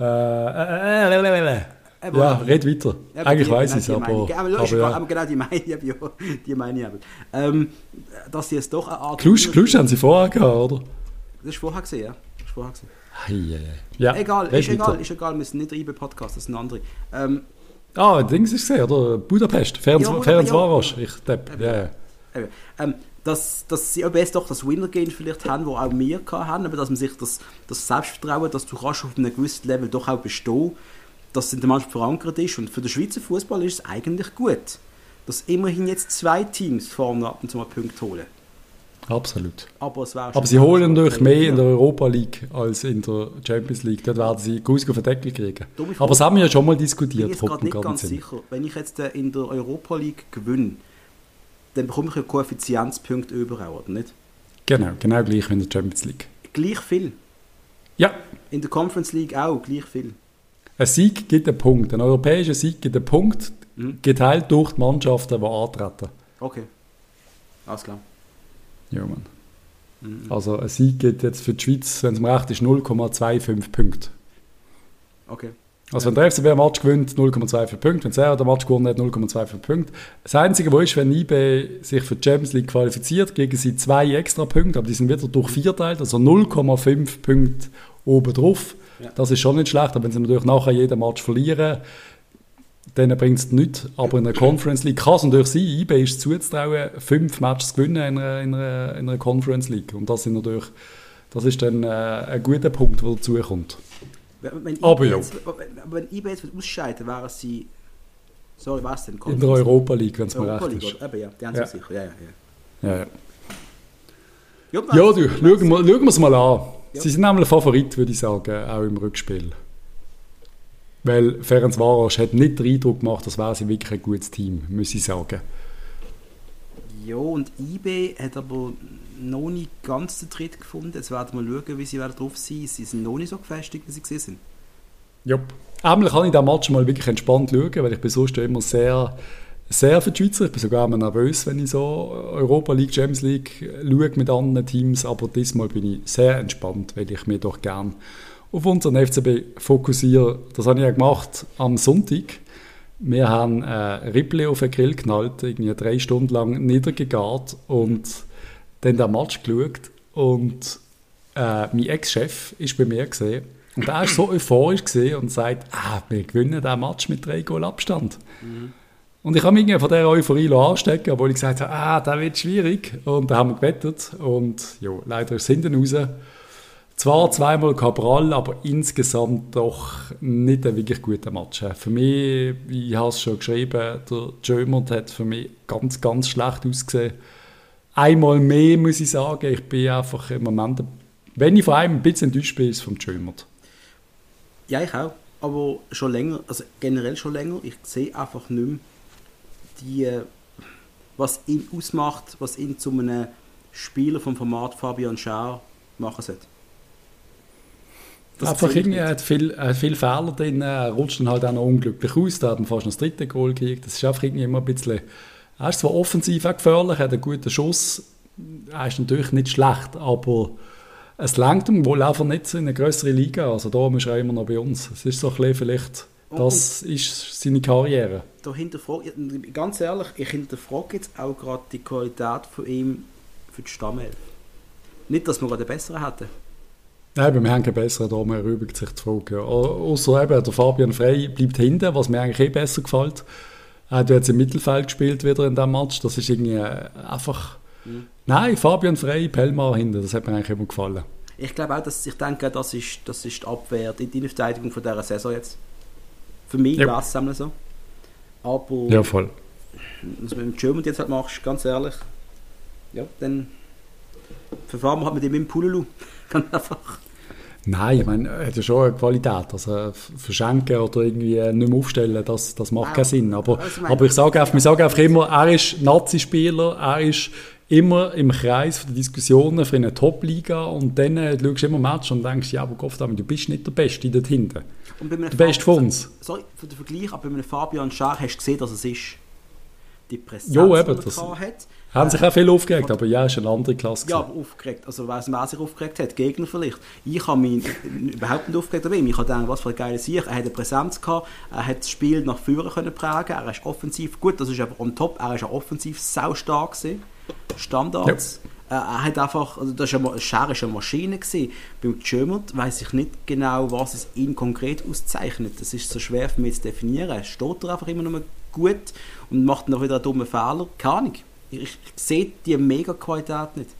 Äh, äh, äh, äh, äh, äh. Eben, Ja, red weiter. Ja, Eigentlich weiß genau, ich es, aber, aber, ja, ist aber egal, ja. aber genau die meine ich, ja, die meine ich. Ähm, dass sie jetzt doch eine Art... Klusch, Klusch haben sie vorher gehabt, oder? Das ist vorher gesehen, ja. Das ist vorher gesehen. Hei. Ja, egal, ist egal, weiter. ist egal, wir sind nicht der IB-Podcast, das sind andere. Ähm, Ah, Dings ist gesehen, oder? Budapest, Ja, Ferenc Budapest, Ferencvaros. ja. Ich depp, ja, ja. Ähm, dass, dass sie jetzt doch das Winner-Game vielleicht haben, wo auch wir haben, aber dass man sich das, das Selbstvertrauen, dass du kannst auf einem gewissen Level doch auch bestehen, dass es in der Mannschaft verankert ist und für den Schweizer Fußball ist es eigentlich gut, dass immerhin jetzt zwei Teams vorne ab und zu mal Punkte holen. Absolut. Aber Aber sie holen natürlich mehr in der Europa League als in der Champions League. Dort werden sie Gruß auf den Deckel kriegen. Aber das haben wir ja schon mal Ich bin diskutiert. jetzt gerade Hoppen nicht ganz sicher. Wenn ich jetzt äh, in der Europa League gewinne, dann bekomme ich ja Koeffizienzpunkte über, auch, oder nicht? Genau, genau gleich wie in der Champions League. Gleich viel. Ja, In der Conference League auch, gleich viel. ein Sieg gibt einen Punkt. Ein europäischer Sieg gibt einen Punkt, Mhm. geteilt durch die Mannschaften, die antreten. Okay. Alles klar. Ja, Mann. Mhm. Also ein Sieg gibt jetzt für die Schweiz, wenn es mir recht ist, 0,25 Punkte. Okay. Also wenn der FCB einen Match gewinnt, 0,25 Punkte. Wenn er den Match gewonnen hat, 0,25 Punkte. Das Einzige, was ist, wenn IB sich für die Champions League qualifiziert, kriegen sie zwei extra Punkte, aber die sind wieder durch vier teilt, also 0,5 Punkte oben drauf. Ja. Das ist schon nicht schlecht, aber wenn sie natürlich nachher jeden Match verlieren, denen bringt es nichts. Aber in einer Conference League kann es natürlich sein, IB ist zuzutrauen, fünf Matches zu gewinnen in einer, in einer, in einer Conference League. Und das, sind natürlich, das ist dann äh, ein guter Punkt, der dazukommt. Wenn, wenn Aber ja. jetzt, wenn, IB jetzt ausscheiden, wären sie. Sorry, was denn? In der Europa League, wenn es mir Europa recht League, ist. Eben, ja, die haben Ja. sie sicher. Ja, ja, ja. Ja, ja. Ja, ja du, schauen wir, schauen wir es mal an. Ja. Sie sind nämlich Favorit, würde ich sagen, auch im Rückspiel. Weil Ferenc Varos hat nicht den Eindruck gemacht, das wäre sie wirklich ein gutes Team, muss ich sagen. Ja, und IB hat aber noch nicht ganz den Tritt gefunden. Jetzt werden wir schauen, wie sie drauf sein. Sie sind noch nicht so gefestigt, wie sie sind. Ja. Ähnlich kann ich diesen Match mal wirklich entspannt schauen, weil ich bin sonst immer sehr, sehr für die Schweizer. Ich bin sogar immer nervös, wenn ich so Europa League, Champions League schaue mit anderen Teams, aber diesmal bin ich sehr entspannt, weil ich mich doch gern auf unseren FCB fokussiere. Das habe ich ja gemacht am Sonntag. Wir haben äh, Ripley auf den Grill geknallt, irgendwie drei Stunden lang niedergegart und dann den Match geschaut und äh, mein Ex-Chef ist bei mir gesehen und er war so euphorisch und sagt, ah, wir gewinnen diesen Match mit drei Goal Abstand. Und ich habe mich irgendwie von dieser Euphorie anstecken, obwohl ich gesagt habe, ah, das wird schwierig. Und da haben wir gewettet und ja, leider ist es hinten raus. Zwar zweimal Cabral, aber insgesamt doch nicht ein wirklich guter Match. Für mich, ich habe es schon geschrieben, der Jömert hat für mich ganz, ganz schlecht ausgesehen. Einmal mehr muss ich sagen, ich bin einfach im Moment, wenn ich von einem ein bisschen enttäuscht bin, ist es vom Jömert. Ja, ich auch. Aber schon länger, also generell schon länger, ich sehe einfach nicht mehr, die, was ihn ausmacht, was ihn zu einem Spieler vom Format Fabian Schär machen sollte. Das Einfach irgendwie, nicht. er hat viel, hat viel Fehler drin, er rutscht dann halt auch noch unglücklich aus, da hat er fast noch das dritte Goal gekriegt. Das ist einfach irgendwie immer ein bisschen, er ist zwar offensiv auch gefährlich, er hat einen guten Schuss, er ist natürlich nicht schlecht, aber es langt ihm wohl einfach nicht so in eine größere Liga, also da ist er immer noch bei uns. Es ist so ein bisschen vielleicht, das ist seine Karriere. da hinterfrage, ganz ehrlich, ich hinterfrage jetzt auch gerade die Qualität von ihm für die Stammelf. Nicht, dass wir gerade einen besseren hätten. Nein, wir haben keinen besseren da, mehr erübrigt sich die Frage. Ja. Au- Ausser eben, der Fabian Frey bleibt hinten, was mir eigentlich eh besser gefällt. Er hat jetzt im Mittelfeld gespielt wieder in diesem Match. Das ist irgendwie äh, einfach... Nein, Fabian Frey, Pellmar hinten, das hat mir eigentlich immer gefallen. Ich glaube auch, dass ich denke, das ist, das ist die Abwehr, die, die Verteidigung von dieser Saison jetzt. Für mich Ja. war es so. Aber Ja, voll. was du mit dem German jetzt halt machst, ganz ehrlich, ja, dann verfahren wir halt mit dem im Pululu. Ganz einfach. Nein, ich meine, er hat ja schon eine Qualität. Also verschenken oder irgendwie nicht mehr aufstellen, das, das macht Wow. keinen Sinn. Aber, Also, aber ich sage einfach, wir sagen einfach immer, er ist Nazi-Spieler, er ist immer im Kreis der Diskussionen für eine Top-Liga und dann äh, schaust du immer Match und denkst, ja, aber Gott, du bist nicht der Beste dort hinten. Und bei einem Der Beste von uns. Sorry, für den Vergleich, aber bei einem Fabian Schär hast du gesehen, dass es ist. Die Präsenz, Jo, die eben, er das- hat. Haben sich auch viel aufgeregt, aber ja, ist eine andere Klasse. Ja, aber aufgeregt. Also weiss wer sich aufgeregt hat? Gegner vielleicht. Ich habe mich überhaupt nicht aufgeregt über ihn. Ich habe gedacht, was für ein geiler Sieg. Er hat eine Präsenz gehabt, er hat das Spiel nach vorne können prägen, er ist offensiv gut, das ist aber on top, er ist ja offensiv sau stark gewesen. Standards. Äh, Er hat einfach, also das ist eine, Ma- Scher ist eine Maschine gewesen. Beim Jömert weiß ich nicht genau, was es ihn konkret auszeichnet. Das ist so schwer für mich zu definieren. Steht er einfach immer nur gut und macht auch wieder einen dummen Fehler? Keine Ahnung. Ich, ich sehe die Mega-Qualität nicht.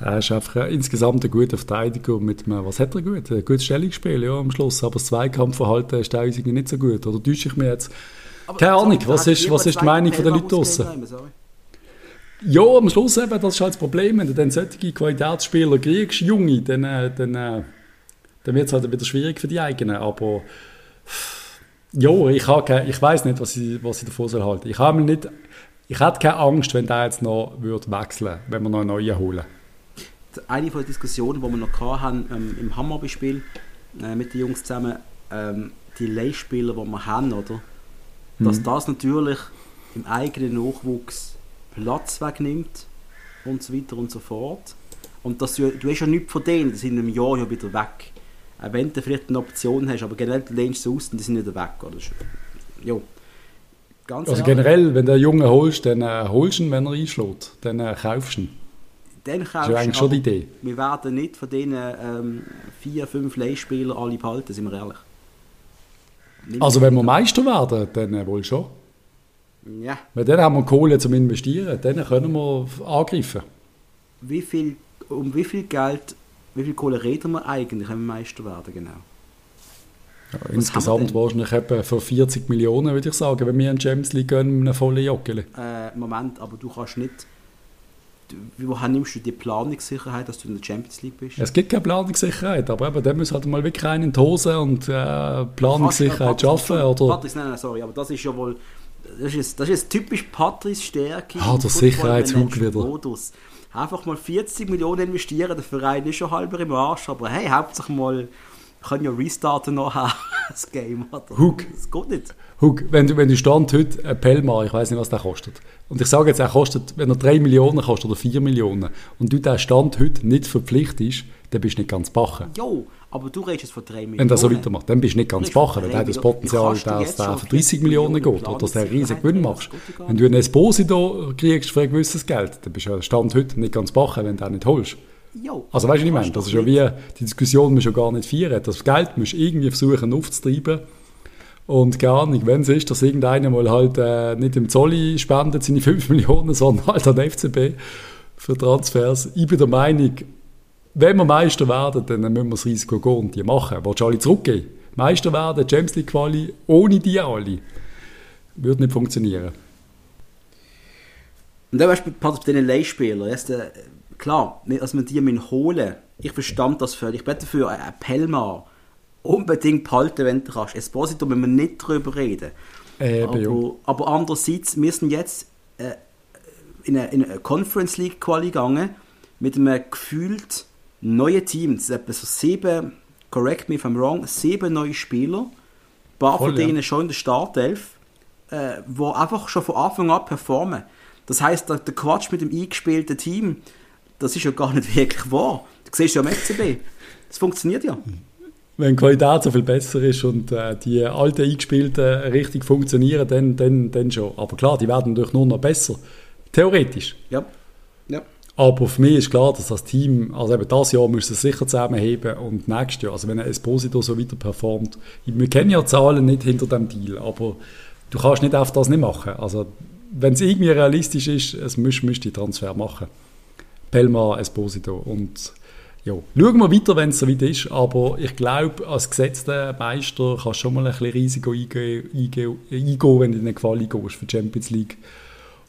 Er ist einfach äh, insgesamt ein guter Verteidiger mit einem, was hat er gut? Ein gutes Stellungsspiel, ja, am Schluss. Aber das Zweikampfverhalten ist teilweise nicht so gut. Oder täusche ich mich jetzt? Aber Keine Ahnung, was ist- was ist die Meinung von den Pelham Leuten draussen? ausgelegt, sorry. Ja, am Schluss eben, das ist halt das Problem. Wenn du dann solche Qualitätsspieler kriegst, Junge, dann, äh, dann, äh, dann wird es halt wieder schwierig für die eigenen. Aber ja, ich, keine- ich weiß nicht, was ich, was ich davon soll halten. Ich habe nicht, ich hätte keine Angst, wenn der jetzt noch würde wechseln, wenn wir noch einen neuen holen. Eine von den Diskussionen, die wir noch hatten, ähm, im Hammerby-Spiel äh, mit den Jungs zusammen, ähm, die Leihspieler, die wir haben, oder? Dass Mhm. das natürlich im eigenen Nachwuchs Platz wegnimmt und so weiter und so fort. Und dass du, du hast ja nichts von denen, die sind in einem Jahr ja wieder weg. Auch wenn du vielleicht eine Option hast, aber generell du lehnst sie aus und die sind wieder weg. Oder? Das ist- Ja. Ganz Also ehrlich, generell, wenn du einen Jungen holst, dann äh, holst du ihn, wenn er einschlägt. Dann äh, kaufst du ihn. dann Das kaufst ist ja eigentlich schon die Idee. Wir werden nicht von diesen ähm, vier, fünf Leihspielern alle behalten, sind wir ehrlich. Also wenn wir Meister werden, dann äh, wohl schon. Ja. Weil dann haben wir Kohle zum Investieren, dann können wir angreifen. Wie viel, um wie viel Geld, wie viel Kohle reden wir eigentlich, wenn wir Meister werden, genau? Ja, insgesamt wahrscheinlich etwa für 40 Millionen, würde ich sagen, wenn wir in Champions League gehen mit einem vollen Joggeli. Äh, Moment, aber du kannst nicht. Woher nimmst du die Planungssicherheit, dass du in der Champions League bist? Es gibt keine Planungssicherheit, aber eben, dann muss halt mal wirklich einen in die Hose und äh, Planungssicherheit schaffen. Oder? Patrice, nein, nein, sorry, aber das ist ja wohl. Das ist, das ist typisch Patrice Stärke. Ah, der Sicherheitshug wieder. Football-Management-Modus. Einfach mal 40 Millionen investieren, der Verein ist schon halber im Arsch, aber hey, hauptsächlich mal, wir können ja restarten nachher, das Game. Oder? Hug. Das geht nicht. Hug, wenn du, wenn du Stand heute ein Pelmar, ich weiß nicht, was der kostet. Und ich sage jetzt, er kostet, wenn er 3 Millionen kostet oder 4 Millionen und du den Stand heute nicht verpflichtest, dann bist du nicht ganz bachen. Jo, aber du redest jetzt von 3 Millionen. Wenn der so weitermacht, dann bist du nicht ganz bachen, weil der hat das Potenzial, du dass der für 30 Millionen geht oder dass der einen riesen Planungssicherheit Gewinn machst. das Wenn du einen Esposito kriegst für ein gewisses Geld, dann bist du Stand heute nicht ganz bachen, wenn du den nicht holst. Jo, Also weißt du, was ich meine? Das ist ja wie, die Diskussion musst du ja gar nicht feiern. Das Geld musst du irgendwie versuchen aufzutreiben. Und gar nicht, wenn es ist, dass irgendeiner mal halt äh, nicht im Zolli spendet, seine 5 Millionen, sondern halt an den FCB für Transfers. Ich bin der Meinung, wenn wir Meister werden, dann müssen wir das Risiko gehen und die machen. Willst du alle zurückgehen? Meister werden, Champions League Quali, ohne die alle. Würde nicht funktionieren. Und dann weißt du, bei diesen Leihspielern, jetzt, äh, klar, dass man die müssen holen ich verstand das völlig. Ich bin dafür, äh, ein Pelmar unbedingt behalten, wenn du kannst. Esposito müssen wir nicht drüber reden. Ja. aber, aber andererseits, wir sind jetzt äh, in eine, in eine Conference League Quali gegangen mit einem gefühlt neuen Team. Es sind etwa so sieben, correct me if I'm wrong, sieben neue Spieler. Ein paar Voll, von ja. denen schon in der Startelf, äh, wo einfach schon von Anfang an performen. Das heißt, der, der Quatsch mit dem eingespielten Team, das ist ja gar nicht wirklich wahr. Du siehst ja am FCB, das funktioniert ja. Wenn die Qualität so viel besser ist und äh, die alten Eingespielten richtig funktionieren, dann, dann, dann schon. Aber klar, die werden natürlich nur noch besser. Theoretisch. Ja. Aber für mich ist klar, dass das Team, also eben das Jahr muss es sicher zusammenheben und nächstes Jahr, also wenn ein Esposito so weiter performt, wir kennen ja Zahlen nicht hinter dem Deal, aber du kannst nicht auf das nicht machen. Also wenn es irgendwie realistisch ist, es müsst, müsst die Transfer machen. Pelma, Esposito und ja, schauen wir weiter, wenn es so weit ist, aber ich glaube, als gesetzter Meister kannst du schon mal ein bisschen Risiko eingehen, eingehen, eingehen wenn du in eine Quali gehst für die Champions League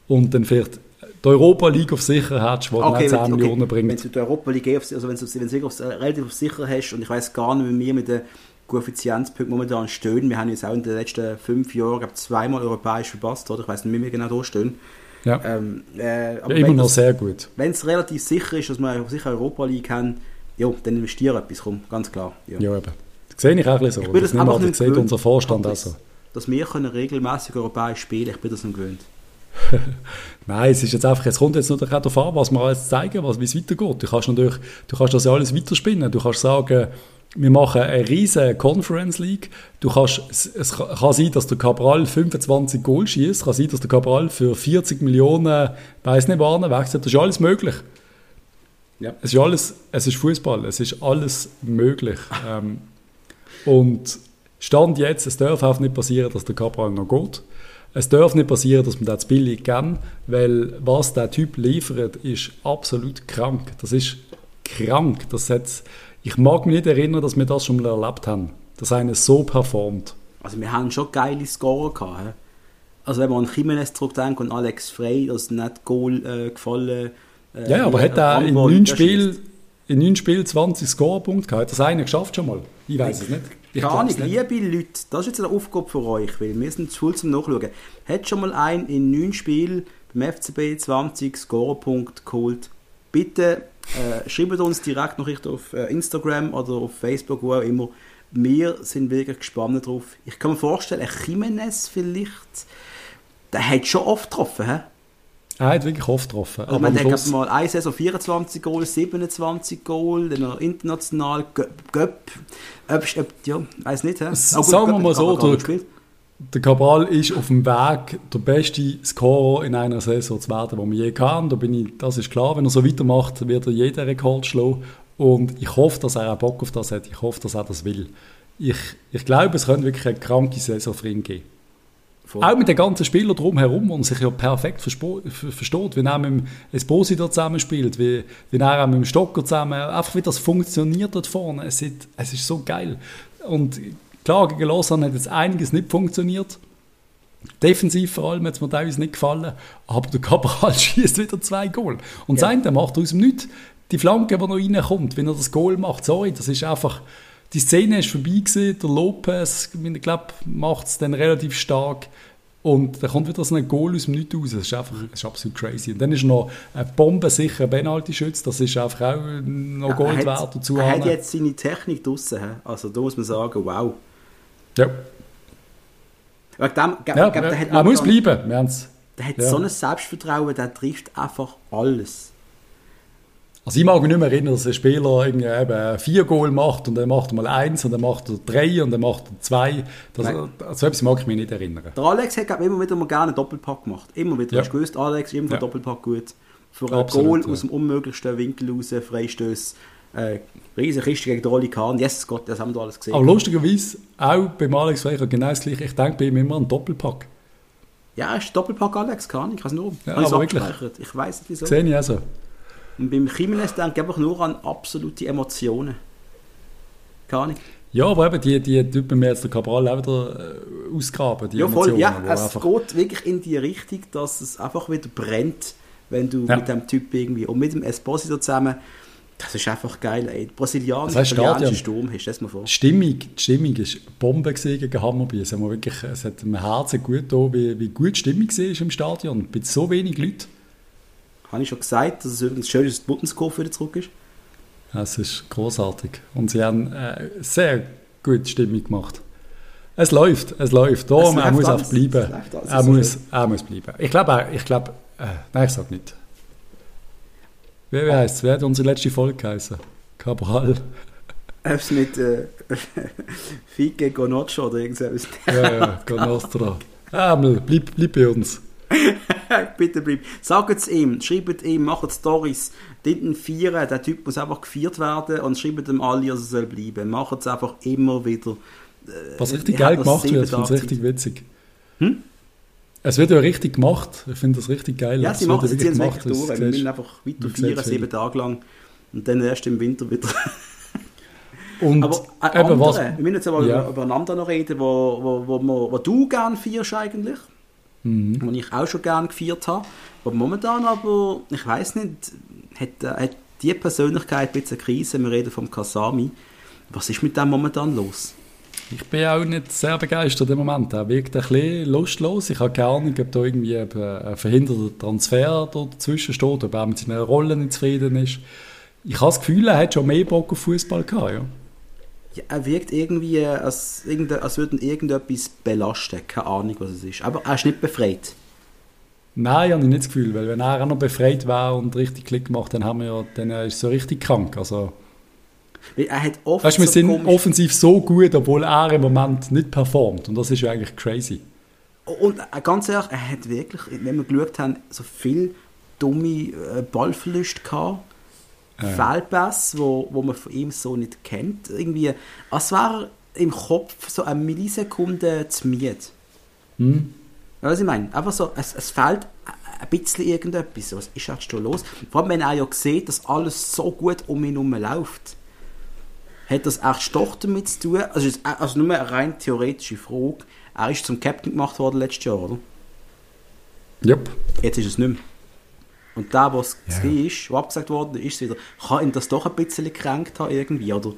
und dann vielleicht die Europa League auf sicher hättest, wo okay, dann auch 10 Millionen bringt. Wenn du die Europa League auf, also wenn du wenn du relativ auf sicher hast und ich weiß gar nicht, wie wir mit den Koeffizienzpunkten momentan stehen. Wir haben jetzt auch in den letzten fünf Jahren glaube zweimal europäisch verpasst, oder? Ich weiß nicht, wie wir genau da stehen. Ja, Ähm, äh, aber ja immer noch das- sehr gut. Wenn es relativ sicher ist, dass wir sicher Europa League haben, ja, dann investiere etwas, komm, ganz klar. Ja. Ja, eben. Das sehe ich auch ein bisschen so. bin Das das niemand nicht sieht unser Vorstand auch so. Dass wir können regelmäßig europäisch spielen, ich bin das nicht gewöhnt. Nein, es ist jetzt einfach, es kommt jetzt natürlich auch darauf an, was wir alles zeigen, was, wie es weitergeht. Du kannst natürlich, du kannst das ja alles weiterspinnen. Du kannst sagen, wir machen eine riesige Conference League. Du kannst, es, kann sein, dass der Cabral 25 Goal schießt. Es kann sein, dass der Cabral für 40 Millionen, weiß nicht wann, wechselt. Das ist alles möglich. Ja. Es ist alles, es ist Fußball, es ist alles möglich. ähm, und Stand jetzt, es darf auch nicht passieren, dass der Cabral noch geht. Es darf nicht passieren, dass man das billig kann, weil was der Typ liefert, ist absolut krank. Das ist krank. Das ich mag mich nicht erinnern, dass wir das schon mal erlebt haben, dass einer so performt. Also wir haben schon geile Scorer gehabt. hä? Also wenn man an Jimenez zurückdenkt und Alex Frey, das nicht Goal äh, gefallen. Äh, Ja, aber wie- hat er in neun Spielen in neun Spielen 20 Scorerpunkte gehabt? Hat das einer geschafft schon mal? Ich weiß es nicht. Ich Keine Ahnung, nicht. liebe Leute, das ist jetzt eine Aufgabe für euch, weil wir sind zu voll zum Nachschauen. Hat schon mal ein in neun Spielen beim FCB 20 Scorerpunkt geholt? Bitte äh, schreibt uns direkt Nachrichten auf äh, Instagram oder auf Facebook, wo auch immer. Wir sind wirklich gespannt drauf. Ich kann mir vorstellen, ein Jimenez vielleicht, der hat schon oft getroffen, hä? Er hat wirklich oft getroffen. Also, aber man hat Schluss, mal eine Saison 24 Goal, 27 Goal, dann noch international, Göpp, Göpp, ja, weiß nicht, Ah, gut, sagen wir mal so, der- der Cabral ist auf dem Weg, der beste Scorer in einer Saison zu werden, den wir je kann. Da bin ich, das ist klar, wenn er so weitermacht, wird er jeden Rekord schlagen. Und ich hoffe, dass er auch Bock auf das hat. Ich hoffe, dass er das will. ich, ich glaube, es könnte wirklich eine kranke Saison für ihn geben. Voll. Auch mit den ganzen Spielern drumherum, und sich ja perfekt versteht, wie er mit dem Esposito zusammenspielt, wie, wie er auch mit dem Stocker zusammen, einfach wie das funktioniert dort vorne. Es ist, es ist so geil. Und klar, gegen Lausanne hat jetzt einiges nicht funktioniert. Defensiv vor allem hat es mir teilweise nicht gefallen, aber der Cabral schießt wieder zwei Goal. Und ja. sein, der macht aus dem Nichts die Flanke, die noch reinkommt, wenn er das Goal macht, sorry, das ist einfach, die Szene ist vorbei gewesen, der Lopez, ich glaube, macht es dann relativ stark und dann kommt wieder so ein Goal aus dem Nichts raus, das ist einfach, das ist absolut crazy. Und dann ist noch ein bombensicherer Penalty-Schütz, das ist einfach auch noch Gold wert dazu. Er hat jetzt seine Technik draussen, also da muss man sagen, wow. Ja. Wegen dem, ja, glaub, hat er muss bleiben, wir Der hat ja. so ein Selbstvertrauen, der trifft einfach alles. Also ich mag mich nicht mehr erinnern, dass ein Spieler irgendwie eben vier Goal macht und dann macht er mal eins und dann macht er drei und dann macht er zwei. Das, so etwas mag ich mich nicht erinnern. Der Alex hat immer wieder mal gerne einen Doppelpack gemacht. Immer wieder. Ja. Hast du gewusst, Alex ist immer ja. Doppelpack gut. Für ein Goal ja. aus dem unmöglichsten Winkel raus, Freistöß. Äh, riesen Kiste gegen Oli Kahn. Jesus Gott, das haben wir alles gesehen. Aber lustigerweise, auch beim Alex Frecher genau das gleiche. Ich denke bei ihm immer an Doppelpack. Ja, ist Doppelpack Alex Kahn. Ich weiß nur. Ja, aber wirklich. Ich weiß nicht wieso. Sehe ich also. Und beim Jimenez denke ich einfach nur an absolute Emotionen. Keine Ahnung. Ja, aber eben die, die Typen mir jetzt der Cabral auch wieder äh, ausgraben. Die ja, voll. Ja, es geht wirklich in die Richtung, dass es einfach wieder brennt, wenn du ja. mit dem Typ irgendwie und mit dem Esposito zusammen. Das ist einfach geil, ey. Brasilianischer das heißt, Sturm, hast du das mal vor? Die Stimmung, die Stimmung ist Bombe gegen Hammerby. Es, wirklich, es hat im Herzen gut da, wie, wie gut die Stimmung war im Stadion. Mit so wenig Leuten. Habe ich schon gesagt, dass es übrigens schön ist, dass Buttenskopf wieder zurück ist? Es ist großartig. Und sie haben äh, sehr gute Stimmung gemacht. Es läuft, es läuft. Darum, er muss auch bleiben. Er muss, er muss bleiben. Ich glaube, ich glaube, äh, nein, ich sage nicht. Wie, wie heißt es? Wer hat unsere letzte Folge geheißen? Cabral. Es mit äh, Fike Gonoccio oder irgendwas. ja, ja, Gonostra. Ämel, bleib, bleib bei uns. Bitte bleib. Sagt es ihm, schreibt ihm, macht Stories. Dinten feiern, der Typ muss einfach gefeiert werden und schreibt ihm alle, dass er soll bleiben. Macht es einfach immer wieder. Äh, Was richtig geil gemacht wird, ich finde es richtig witzig. Hm? Es wird ja richtig gemacht. Ich finde das richtig geil. Ja, sie machen es jetzt wirklich durch. Wir müssen einfach weiter feiern, sieben Tage lang. Und dann erst im Winter wieder. Und aber äh, andere, was, wir müssen jetzt aber ja. über, über einen anderen noch reden, wo, wo, wo, wo, wo du gerne feierst eigentlich mhm. die ich auch schon gerne gefeiert habe. Aber momentan aber, ich weiß nicht, hat, hat die Persönlichkeit ein bisschen Krise. Wir reden vom Kasami. Was ist mit dem momentan los? Ich bin auch nicht sehr begeistert im Moment. Er wirkt ein bisschen lustlos. Ich habe keine Ahnung, ob da irgendwie ein verhinderter Transfer dazwischen steht, ob er mit seiner Rolle nicht zufrieden ist. Ich habe das Gefühl, er hat schon mehr Bock auf Fußball gehabt. Ja. Ja, er wirkt irgendwie, als, als würde ihn irgendetwas belasten. Keine Ahnung, was es ist. Aber er ist nicht befreit. Nein, habe ich nicht das Gefühl, weil wenn er auch noch befreit wäre und richtig Klick macht, dann haben wir ja, dann ist er so richtig krank. Also, er hat oft weißt, wir so sind komisch... offensiv so gut, obwohl er im Moment nicht performt und das ist ja eigentlich crazy. Und äh, ganz ehrlich, er hat wirklich, wenn wir geschaut haben, so viel dumme äh, Ballverluste gehabt ja. Fehlpässe, wo, wo man von ihm so nicht kennt. Irgendwie, als wäre im Kopf so eine Millisekunde zu müde. Hm. was ich meine? Einfach so, es, es fehlt ein bisschen irgendetwas. Was ist jetzt schon los? Vor allem, wenn er ja sieht, dass alles so gut um ihn herum läuft. Hat das echt doch damit zu tun? Also, also nur eine rein theoretische Frage. Er ist zum Captain gemacht worden letztes Jahr, oder? Yep. Jetzt ist es nicht mehr. Und der, was ja. ist, was abgesagt worden ist, wieder, kann ihn das doch ein bisschen gekränkt haben irgendwie, oder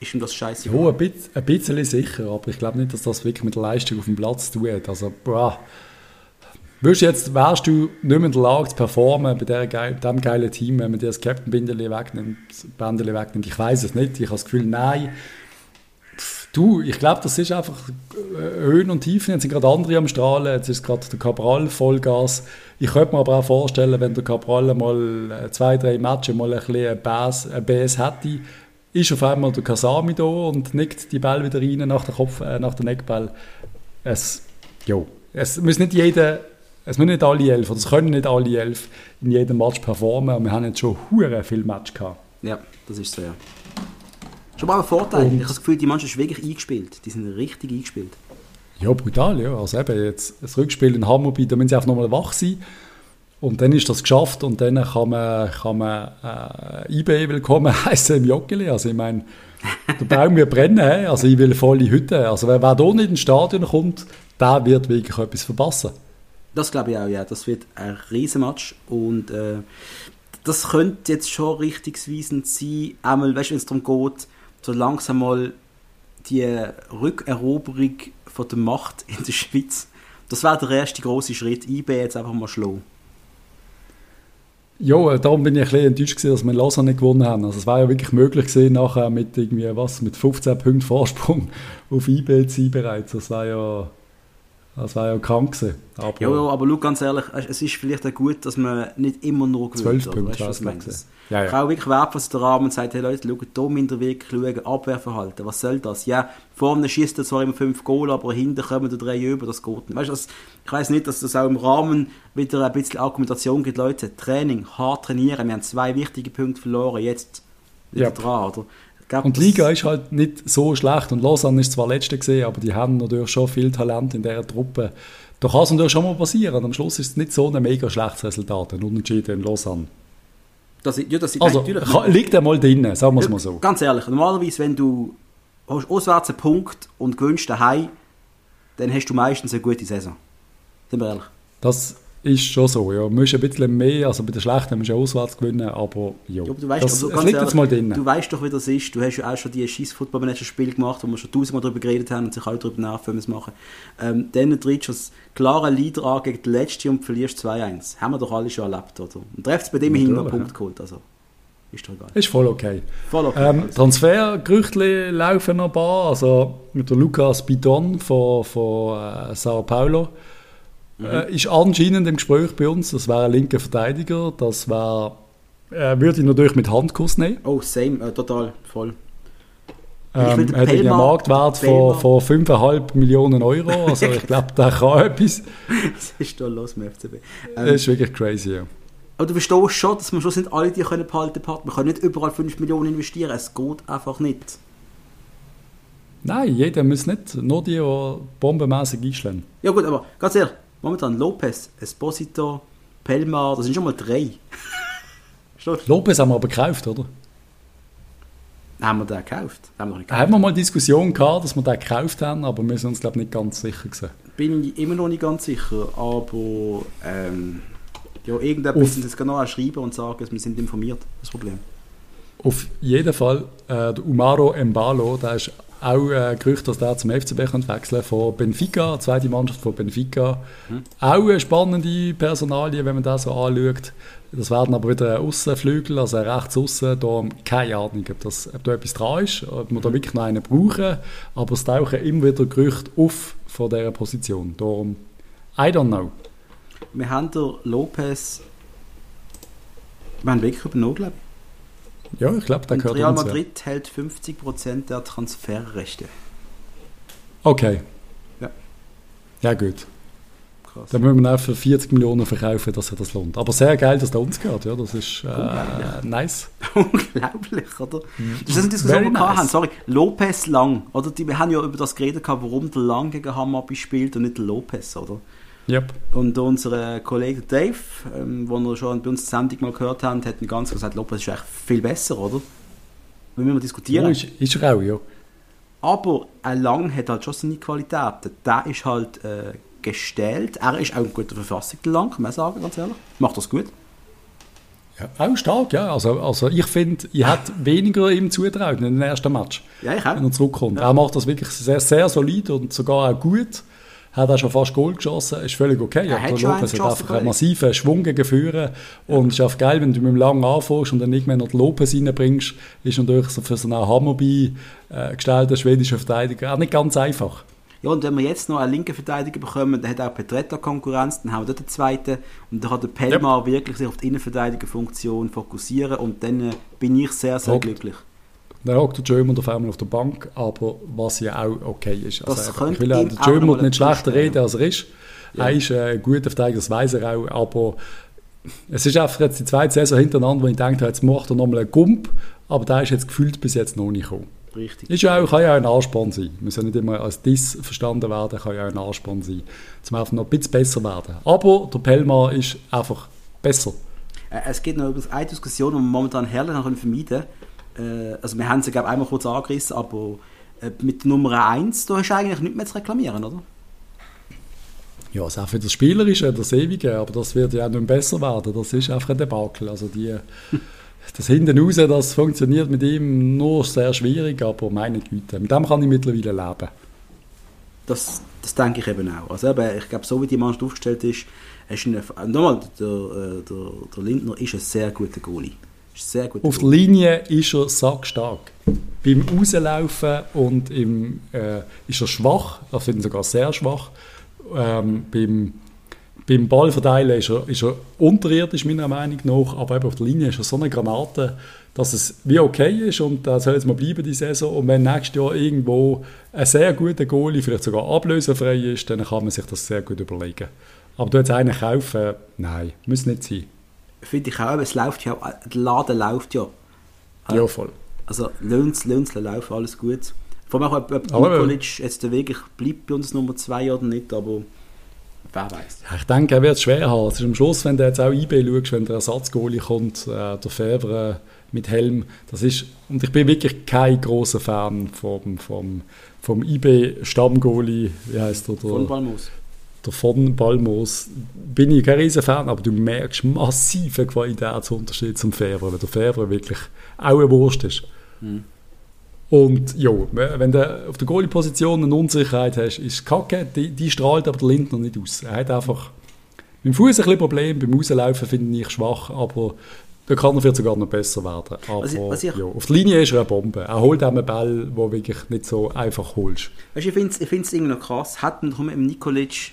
ist ihm das scheiße? Ja, ein bisschen, ein bisschen sicher, aber ich glaube nicht, dass das wirklich mit der Leistung auf dem Platz zu tun hat. Also, boah. Würdest jetzt, wärst du nicht mehr in der Lage zu performen bei der geil, dem geilen Team, wenn man dir das Captain-Bindeli wegnimmt, Bändeli wegnimmt? Ich weiß es nicht. Ich habe das Gefühl, nein. Du, ich glaube, das ist einfach äh, Höhen und Tiefen. Jetzt sind gerade andere am Strahlen. Jetzt ist gerade der Cabral Vollgas. Ich könnte mir aber auch vorstellen, wenn der Cabral mal äh, zwei, drei Matches mal ein bisschen Bass, ein Bass hätte, ist auf einmal der Kasami da und nickt die Ball wieder rein nach der Kopf, äh, nach der Neckball. Es, jo, es muss nicht jeder, es müssen nicht alle elf, oder es können nicht alle elf in jedem Match performen. Und wir haben jetzt schon hure viel Match gehabt. Ja, das ist so, ja. Schon mal ein Vorteil. Und ich habe das Gefühl, die Mannschaft ist wirklich eingespielt. Die sind richtig eingespielt. Ja, brutal, ja. Also eben jetzt das Rückspiel in Hammerby, da müssen sie einfach nochmal wach sein. Und dann ist das geschafft und dann kann man, kann man äh, eBay willkommen heißen im Joggeli. Also ich meine, der Baum wird brennen. Also ich will volle Hütte. Also wer, wer hier nicht ins Stadion kommt, der wird wirklich etwas verpassen. Das glaube ich auch, ja. Das wird ein Riesenmatch und äh, das könnte jetzt schon richtungsweisend sein. Einmal, weißt du, wenn es darum geht, so langsam mal die Rückeroberung von der Macht in der Schweiz. Das wäre der erste große Schritt. IB jetzt einfach mal schlagen. Ja, darum bin ich ein bisschen enttäuscht gewesen, dass wir Lausanne nicht gewonnen haben. Also es war ja wirklich möglich gewesen, nachher mit irgendwie was, mit 15 Punkten Vorsprung auf IB zu sein bereits. Das war ja das war ja krank gewesen. Aber ja, ja, aber schau, ganz ehrlich, es ist vielleicht auch gut, dass man nicht immer nur gewinnt. 12 Punkte, weißt, was ja, ja. Ich auch wirklich wertvoll, dass der Rahmen sagt, hey Leute, schaut, hier müsst ihr wirklich schauen, Abwehrverhalten, was soll das? Ja, vorne schießt er zwar immer 5 Goal, aber hinten kommen da drei über, das geht nicht. Weißt, das, ich weiß nicht, dass das auch im Rahmen wieder ein bisschen Argumentation gibt, Leute, Training, hart trainieren, wir haben zwei wichtige Punkte verloren, jetzt wieder yep. dran, oder? Glaub, und die Liga ist halt nicht so schlecht. Und Lausanne ist zwar Letzte gesehen, aber die haben natürlich schon viel Talent in dieser Truppe. Da kann es natürlich schon mal passieren. Am Schluss ist es nicht so ein mega schlechtes Resultat, ein Unentschieden in Lausanne. Das, ja, das also, kann, liegt einmal drin, sagen wir es mal so. Ganz ehrlich, normalerweise, wenn du hast auswärts einen Punkt und gewinnst daheim, dann hast du meistens eine gute Saison. Sind wir ehrlich? Das ist schon so, ja. Du musst ein bisschen mehr, also bei den Schlechten musst du auswärts gewinnen, aber ja. ja aber du weißt, das, also, liegt jetzt mal drin. Du weißt doch, wie das ist. Du hast ja auch schon die scheiß Footballmanager-Spiele gemacht, wo wir schon tausendmal darüber geredet haben und sich alle darüber nerven, wenn wir es machen. Ähm, dann trittst du als klarer Leader an gegen die Letzte und verlierst 2-1. Haben wir doch alle schon erlebt, oder? Und treffst bei dem hin einen Punkt geholt, also. Ist doch egal. Ist voll okay. Voll okay. Ähm, Transfergerüchte laufen noch ein paar. Also mit der Lukas Bidon von, von äh, Sao Paulo Mhm. Äh, ist anscheinend im Gespräch bei uns. Das wäre ein linker Verteidiger. Das wäre, äh, würde ich natürlich mit Handkuss nehmen. Oh, same, äh, total, voll. Ähm, hat einen Marktwert von, von 5,5 Millionen Euro. Also ich glaube, der kann etwas. Was ist da los mit FCB? Ähm, das ist wirklich crazy, ja. Aber du verstehst schon, dass man schon nicht alle die können behalten können. Man kann nicht überall 5 Millionen investieren. Es geht einfach nicht. Nein, jeder muss nicht. Nur die, die bombenmäßig einschlagen. Ja gut, aber ganz ehrlich, Momentan Lopez, Esposito, Pelmar, das sind schon mal drei. Lopez haben wir aber gekauft, oder? Haben wir den gekauft? Haben wir, gekauft. haben wir mal Diskussion gehabt, dass wir den gekauft haben, aber wir sind uns glaube nicht ganz sicher gewesen. Bin ich immer noch nicht ganz sicher, aber ähm, ja, irgendetwas müssen jetzt genau schreiben und sagen, wir sind informiert. Das Problem. Auf jeden Fall, äh, der Umaro Mbalo, der ist auch äh, Gerücht, dass der zum FCB könnte wechseln von Benfica, zweite Mannschaft von Benfica. Mhm. Auch eine spannende Personalie, wenn man das so anschaut. Das werden aber wieder Außenflügel, also rechts außen. Da keine Ahnung, ob, das, ob da etwas dran ist, ob wir da wirklich noch einen brauchen. Aber es tauchen immer wieder Gerüchte auf von dieser Position. Darum, I don't know. Wir haben der Lopez, wir haben wirklich übernommen, glaube. Ja, ich glaube, der gehört Real Madrid ja. hält 50% der Transferrechte. Okay. Ja. Ja, gut. Krass. Dann müssen wir auch für 40 Millionen verkaufen, dass sich das lohnt. Aber sehr geil, dass der uns gehört. Ja, das ist äh, nice. Unglaublich, oder? Mhm. Das ist eine Diskussion, die wir nice. haben. Sorry, Lopez Lang. Oder? Die, wir haben ja über das geredet, warum der Lang gegen Hammerby spielt und nicht der Lopez, oder? Yep. Und unser Kollege Dave, ähm, den wir schon bei uns die Sendung mal gehört haben, hat ganz gesagt, Lopez ist eigentlich viel besser, oder? Wenn wir diskutieren. Ja, ist, ist er auch, ja. Aber ein Lang hat halt schon seine Qualitäten. Der ist halt äh, gestellt. Er ist auch in guter Verfassung, der Lang, kann man sagen, ganz ehrlich. Macht das gut. Ja, auch stark, ja. Also, also ich finde, ich hätte weniger ihm zutraut in den ersten Match. Ja, ich auch. Wenn er zurückkommt. Ja. Er macht das wirklich sehr, sehr solid und sogar auch gut hat er schon fast Goal geschossen, ist völlig okay. Er hat Lopez hat einfach einen massiven Schwung gegen Führen und es ist auch geil, wenn du mit dem Lang anfängst und dann nicht mehr noch Lopez reinbringst, ist natürlich so für so einen Hammerby äh, gestellten schwedischen Verteidiger auch nicht ganz einfach. Ja, und wenn wir jetzt noch einen linken Verteidiger bekommen, dann hat auch Petretta Konkurrenz, dann haben wir dort den zweiten und dann kann der Pelmar yep. wirklich sich auf die Innenverteidigerfunktion fokussieren und dann äh, bin ich sehr, sehr Hockt. glücklich. Dann hockt der German auf einmal auf der Bank, aber was ja auch okay ist. Also, ich will den German nicht schlechter reden, als er ist. Ja. Er ist äh, ein guter Verteidiger, das weiß er auch, aber es ist einfach jetzt die zweite Saison hintereinander, wo ich denke, jetzt macht er nochmal einen Gump, aber der ist jetzt gefühlt bis jetzt noch nicht gekommen. Richtig. Ist ja auch, kann ja auch ein Ansporn sein. Muss ja nicht immer als Diss verstanden werden, kann ja auch ein Ansporn sein, zum einfach noch ein bisschen besser werden. Aber der Pelma ist einfach besser. Äh, Es gibt noch übrigens eine Diskussion, die wir momentan herrlich noch vermeiden können. Äh, Also wir haben sie, glaube einmal kurz angerissen, aber äh, mit Nummer 1, da hast du eigentlich nichts mehr zu reklamieren, oder? Ja, es ist auch für das Spielerische, das Ewige, aber das wird ja auch nicht besser werden. Das ist einfach ein Debakel. Also die, das hinten raus, das funktioniert mit ihm nur sehr schwierig, aber meine Güte, mit dem kann ich mittlerweile leben. Das, das denke ich eben auch. Also eben, ich glaube, so wie die Mannschaft aufgestellt ist, ist eine, nochmal, der, äh, der, der Lindner ist ein sehr guter Goalie. Sehr guter Auf der Linie ist er sackstark. Beim Rauslaufen und im, äh, ist er schwach, ich finde ihn sogar sehr schwach. Ähm, beim, beim Ballverteilen ist er, ist er unterirdisch, meiner Meinung nach, aber eben auf der Linie ist er so eine Granate, dass es wie okay ist und da soll es mal bleiben, die Saison. Und wenn nächstes Jahr irgendwo ein sehr guter Goalie, vielleicht sogar ablösefrei ist, dann kann man sich das sehr gut überlegen. Aber du jetzt einen kaufen, nein, muss nicht sein. Finde ich auch, es läuft ja der Laden läuft ja. Ja, voll. Also Löns, Löns laufen, alles gut. Vor allem auch, ob, ob Nikolic jetzt wirklich bleibt bei uns Nummer 2 oder nicht, aber wer weiß. Ja, ich denke, er wird es schwer haben. Es ist am Schluss, wenn du jetzt auch IB schaust, wenn der Ersatzgoalie kommt, äh, der Fevre mit Helm, das ist, und ich bin wirklich kein großer Fan vom, vom, vom IB-Stammgoalie, wie heißt er, Von der, Balmus. Der von Balmos, bin ich kein riesen Fan, aber du merkst massiven Qualitätsunterschied zum Fevre, weil der Fevre wirklich auch eine Wurst ist. Und ja, wenn du auf der Goalie-Position eine Unsicherheit hast, ist es kacke, die, die strahlt aber der Lindner nicht aus. Er hat einfach mit dem Fuß ein bisschen Problem, beim Rauslaufen finde ich schwach, aber da kann er vielleicht sogar noch besser werden. Aber Was ich- was ich- ja, auf der Linie ist er eine Bombe. Er holt auch einen Ball, den du wirklich nicht so einfach holst. Weißt ich finde es irgendwie noch krass. Hat man mit dem Nikolic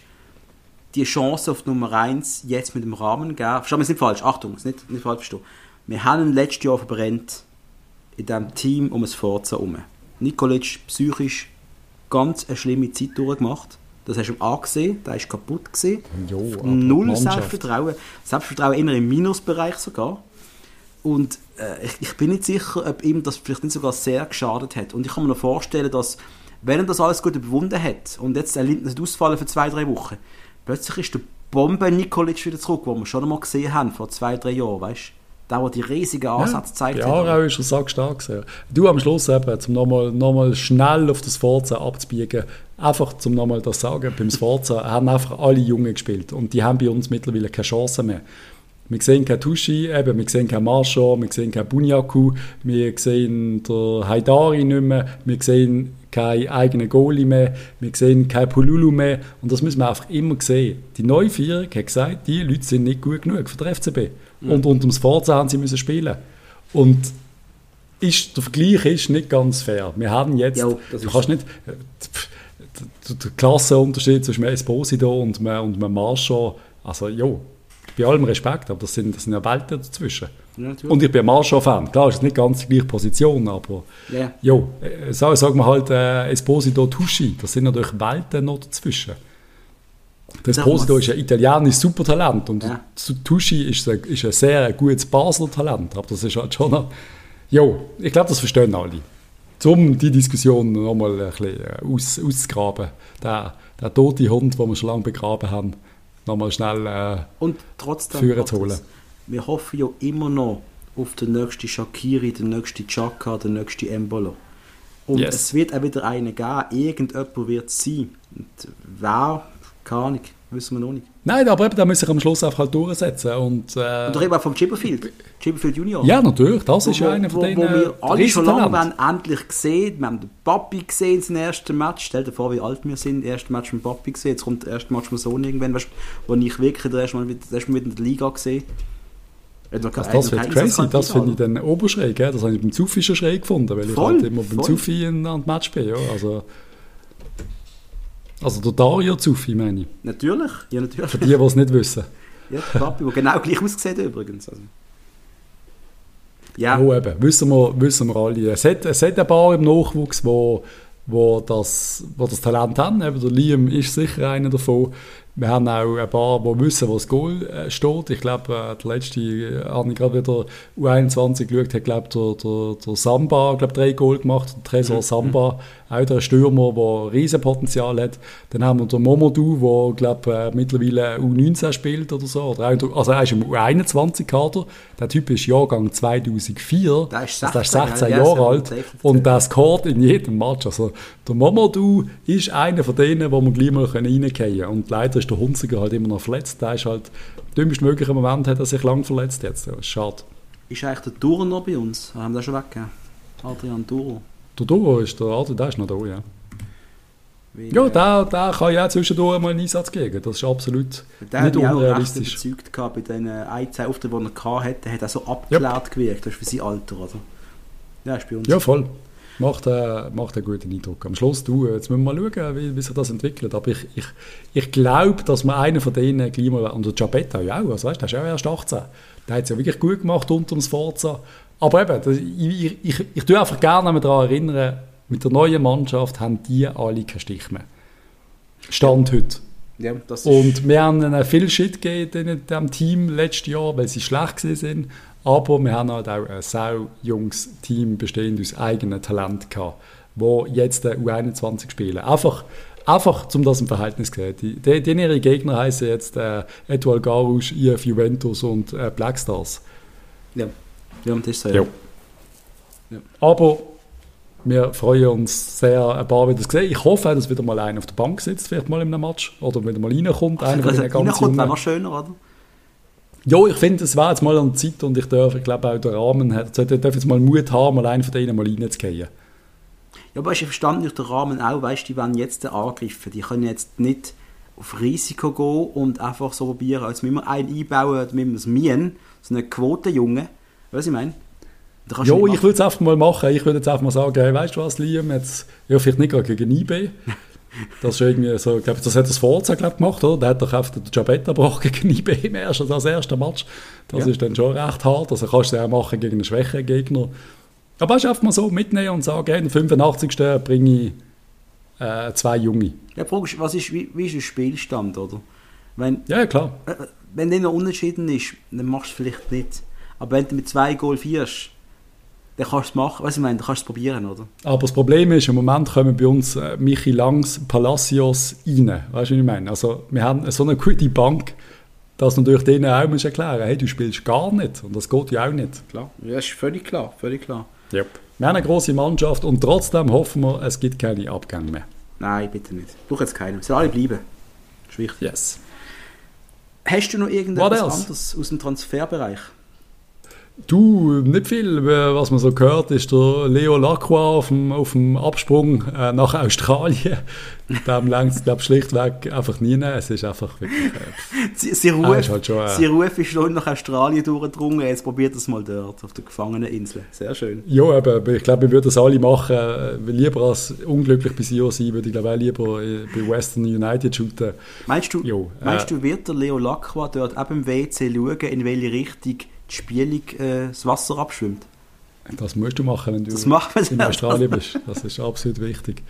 die Chance auf Nummer 1 jetzt mit dem Rahmen gegeben? Verstehen wir es nicht falsch, Achtung, es nicht, nicht falsch verstehen. Wir haben letztes Jahr verbrennt in diesem Team um das Forza herum. Nikolic psychisch ganz eine schlimme Zeit durchgemacht. Das hast du ihm angesehen, der ist kaputt gesehen. Null. Selbstvertrauen. Selbstvertrauen immer im Minusbereich sogar. Und äh, ich, ich bin nicht sicher, ob ihm das vielleicht nicht sogar sehr geschadet hat. Und ich kann mir noch vorstellen, dass, wenn er das alles gut überwunden hat und jetzt der Lindner ausfallen für zwei, drei Wochen, plötzlich ist der Bombe Nikolic wieder zurück, wo wir schon einmal gesehen haben, vor zwei, drei Jahren, weißt du? Der, der die riesigen Ansätze gezeigt Ja. Aarau ist er sackstark gewesen. Du am Schluss eben, um nochmal noch schnell auf das Forza abzubiegen, einfach zum nochmal das sagen, beim Forza haben einfach alle Jungen gespielt und die haben bei uns mittlerweile keine Chance mehr. Wir sehen keinen Tushi, eben, wir sehen keinen Marchand, wir sehen keinen Bunyaku, wir sehen den Haidari nicht mehr, wir sehen keinen eigenen Goalie mehr, wir sehen keinen Pululu mehr und das müssen wir einfach immer sehen. Die neue Vierung hat gesagt, die Leute sind nicht gut genug für den FCB. Und unter dem Forza haben sie müssen spielen. Und ist, der Vergleich ist nicht ganz fair. Wir haben jetzt, das du kannst nicht, äh, pff, der, der Klassenunterschied zwischen Esposito und einem, und einem Marchand, also ja, bei allem Respekt, aber das sind, das sind ja Welten dazwischen. Ja. Und ich bin ein Marchand-Fan, klar, ist es nicht ganz die gleiche Position, aber Ja. ja, äh, sagen wir halt äh, Esposito Tuschi, das sind natürlich Welten noch dazwischen. Der Esposito ist ein italienisches Supertalent und Ja. Tuschi ist ein, ist ein sehr gutes Basler Talent, aber das ist halt schon noch, ja, ich glaube, das verstehen alle. Um die Diskussion nochmal ein bisschen äh, aus, auszugraben, der, der tote Hund, den wir schon lange begraben haben, nochmal schnell äh, Und trotzdem, Führer zu holen. wir hoffen ja immer noch auf den nächsten Shakiri, den nächsten Chaka, den nächsten Embolo. Und Yes. es wird auch wieder einen geben, irgendjemand wird es sein. Und wer, keine Ahnung, wissen wir noch nicht. Nein, aber eben, da muss ich am Schluss einfach halt durchsetzen und, äh, Und reden wir vom Chipperfield, Chipperfield Junior. ja, natürlich, das ist wo, ja einer von wo, denen wo wir alle schon lange wollen, endlich gesehen Wir haben den Papi gesehen, sein erstes Match. Stell dir vor, wie alt wir sind. Das erste Match mit dem Papi gesehen. Jetzt kommt das erste Match mit dem Sohn irgendwann, weißt, wo ich wirklich das erste Mal, wieder- das erste Mal wieder in der Liga gesehen Also das noch wird crazy, das finde ich dann oberschräg. Ja? Das habe ich beim Zufi schon schräg gefunden, weil Voll, ich halt immer beim voll. Zufi an an Match bin. Ja? Also, also der Dario Zufi, meine ich. Natürlich, ja natürlich. Für die, die es nicht wissen. Ja, der Papi, der genau gleich aussieht übrigens. Also. Ja, Ja, eben, wissen wir, wissen wir alle. Es hat, es hat ein paar im Nachwuchs, wo, wo, das, wo das Talent haben. Eben der Liam ist sicher einer davon. Wir haben auch ein paar, die wissen, wo das Goal äh, steht. Ich glaube, äh, der letzte, äh, habe ich gerade wieder U21 geschaut, hat, glaube der, der, der Samba, glaube drei Goal gemacht, der Tresor Mhm. Samba, auch der Stürmer, der Riesenpotenzial hat. Dann haben wir den Momodou, der, glaube mittlerweile U19 spielt oder so. Also er ist im U21-Kader. Der Typ ist Jahrgang 2004. Der ist also der ist 16, 16 ja, Jahre ja, alt. Und der scoret in jedem Match. Also der Momodou ist einer von denen, wo man gleich mal reingehen können. Und leider ist der Hunziger halt immer noch verletzt. Der ist halt, dümmst mögliche Moment hat er sich lang verletzt jetzt. Ist schade. Ist eigentlich der Durer noch bei uns? Haben wir den schon weggegeben? Adrian Durer. Der Duro ist der Adel, der ist noch da, ja. Weil, Ja, äh, der, der kann ja zwischendurch mal einen Einsatz geben. Das ist absolut Der nicht unrealistisch. überzeugt gehabt bei den ein, zwei Auftritten, die er hatte. Der hat auch so abgeklärt gewirkt. Das ist für sein Alter, oder? Ja, ist bei uns. Ja, voll. Macht, äh, macht einen guten Eindruck. Am Schluss, du, jetzt müssen wir mal schauen, wie, wie sich das entwickelt. Aber ich, ich, ich glaube, dass wir einen von denen gleich mal, und der Giabetta ja auch, also weißt, der ist ja erst 18. Der hat es ja wirklich gut gemacht unter dem Sforza. Aber eben, das, ich, ich, ich, ich tue einfach gerne daran erinnern, mit der neuen Mannschaft haben die alle keinen Stich mehr. Stand heute. Ja, Und wir haben ihnen viel Shit gegeben in diesem Team letztes Jahr, weil sie schlecht sind. Aber wir haben halt auch ein sau junges Team bestehend aus eigenen Talent gehabt, wo jetzt der U21 spielen. Einfach, einfach um das im Verhältnis zu sehen. Die, die, die ihre Gegner heißen jetzt äh, Etoile Garouche, IF Juventus und äh, Black Stars. ja. ja, das ist so. Ja. Aber wir freuen uns sehr, ein paar wieder zu sehen. Ich hoffe, dass wieder mal einer auf der Bank sitzt, vielleicht mal in einem Match. Oder wieder mal reinkommt. einer Also, den ganz reinkommt, wäre noch schöner, oder? Ja, ich finde, es war jetzt mal an der Zeit und ich darf, ich glaube auch der Rahmen hat, sollte darf jetzt mal Mut haben, mal einen von denen mal reinzugehen. Ja, aber ich verstand durch den Rahmen auch, weißt du, die werden jetzt angegriffen. Die können jetzt nicht auf Risiko gehen und einfach so probieren, als müssen wir einen einbauen, damit wir es mien, so einen Quotenjungen. Weißt du, was ich meine? Ja, nicht ich würde es einfach mal machen. Ich würde jetzt einfach mal sagen, hey, weißt du was, Liam, jetzt, ja, vielleicht nicht gerade gegen IB. Das ist irgendwie so, ich glaube, das hat das Forza glaub, gemacht, oder? Der hat doch einfach den Giabetta gebracht gegen IB im ersten, das erste Match. Das Ja. ist dann schon recht hart. Also kannst du es auch machen gegen einen schwächeren Gegner. Aber du, einfach mal so mitnehmen und sagen, hey, der 85. bringe ich äh, zwei Junge. Ja, ist, was ist, wie, wie ist der Spielstand, oder? Wenn, Ja, klar. äh, wenn der noch unentschieden ist, dann machst du es vielleicht nicht. Aber wenn du mit zwei Goal führst, dann kannst du es machen. Weißt du, ich meine, dann kannst du es probieren, oder? Aber das Problem ist, im Moment kommen bei uns äh, Michi Langs, Palacios rein. Weißt du, was ich meine? Also, wir haben so eine gute Bank, dass du natürlich denen auch musst erklären hey, du spielst gar nicht. Und das geht ja auch nicht. Klar. Ja, das ist völlig klar, völlig klar. Wir haben eine große Mannschaft und trotzdem hoffen wir, es gibt keine Abgänge mehr. Nein, bitte nicht. Ich brauche jetzt keinen. Sollen alle bleiben. Das ist wichtig. Yes. Hast du noch irgendetwas anderes aus dem Transferbereich? Du, nicht viel. Äh, Was man so hört, ist der Leo Lacroix auf dem, auf dem Absprung äh, nach Australien. Dem längt es, glaube ich, schlichtweg einfach nie. Es ist einfach wirklich... Äh, Sie, sie, Ruf, ist halt schon, äh, sie Ruf ist schon nach Australien durchgedrungen. Jetzt probiert es mal dort, auf der Gefangeneninsel. Sehr schön. Ja, aber ich glaube, wir würden das alle machen. äh, Lieber als unglücklich bei Sion sein, würde ich glaube auch lieber äh, bei Western United shooten. Meinst du, Jo, meinst du wird der Leo Lacroix dort ab dem WC schauen, in welche Richtung Spielung äh, das Wasser abschwimmt? Das musst du machen, wenn du Das wir in Australien bist. Das ist absolut wichtig.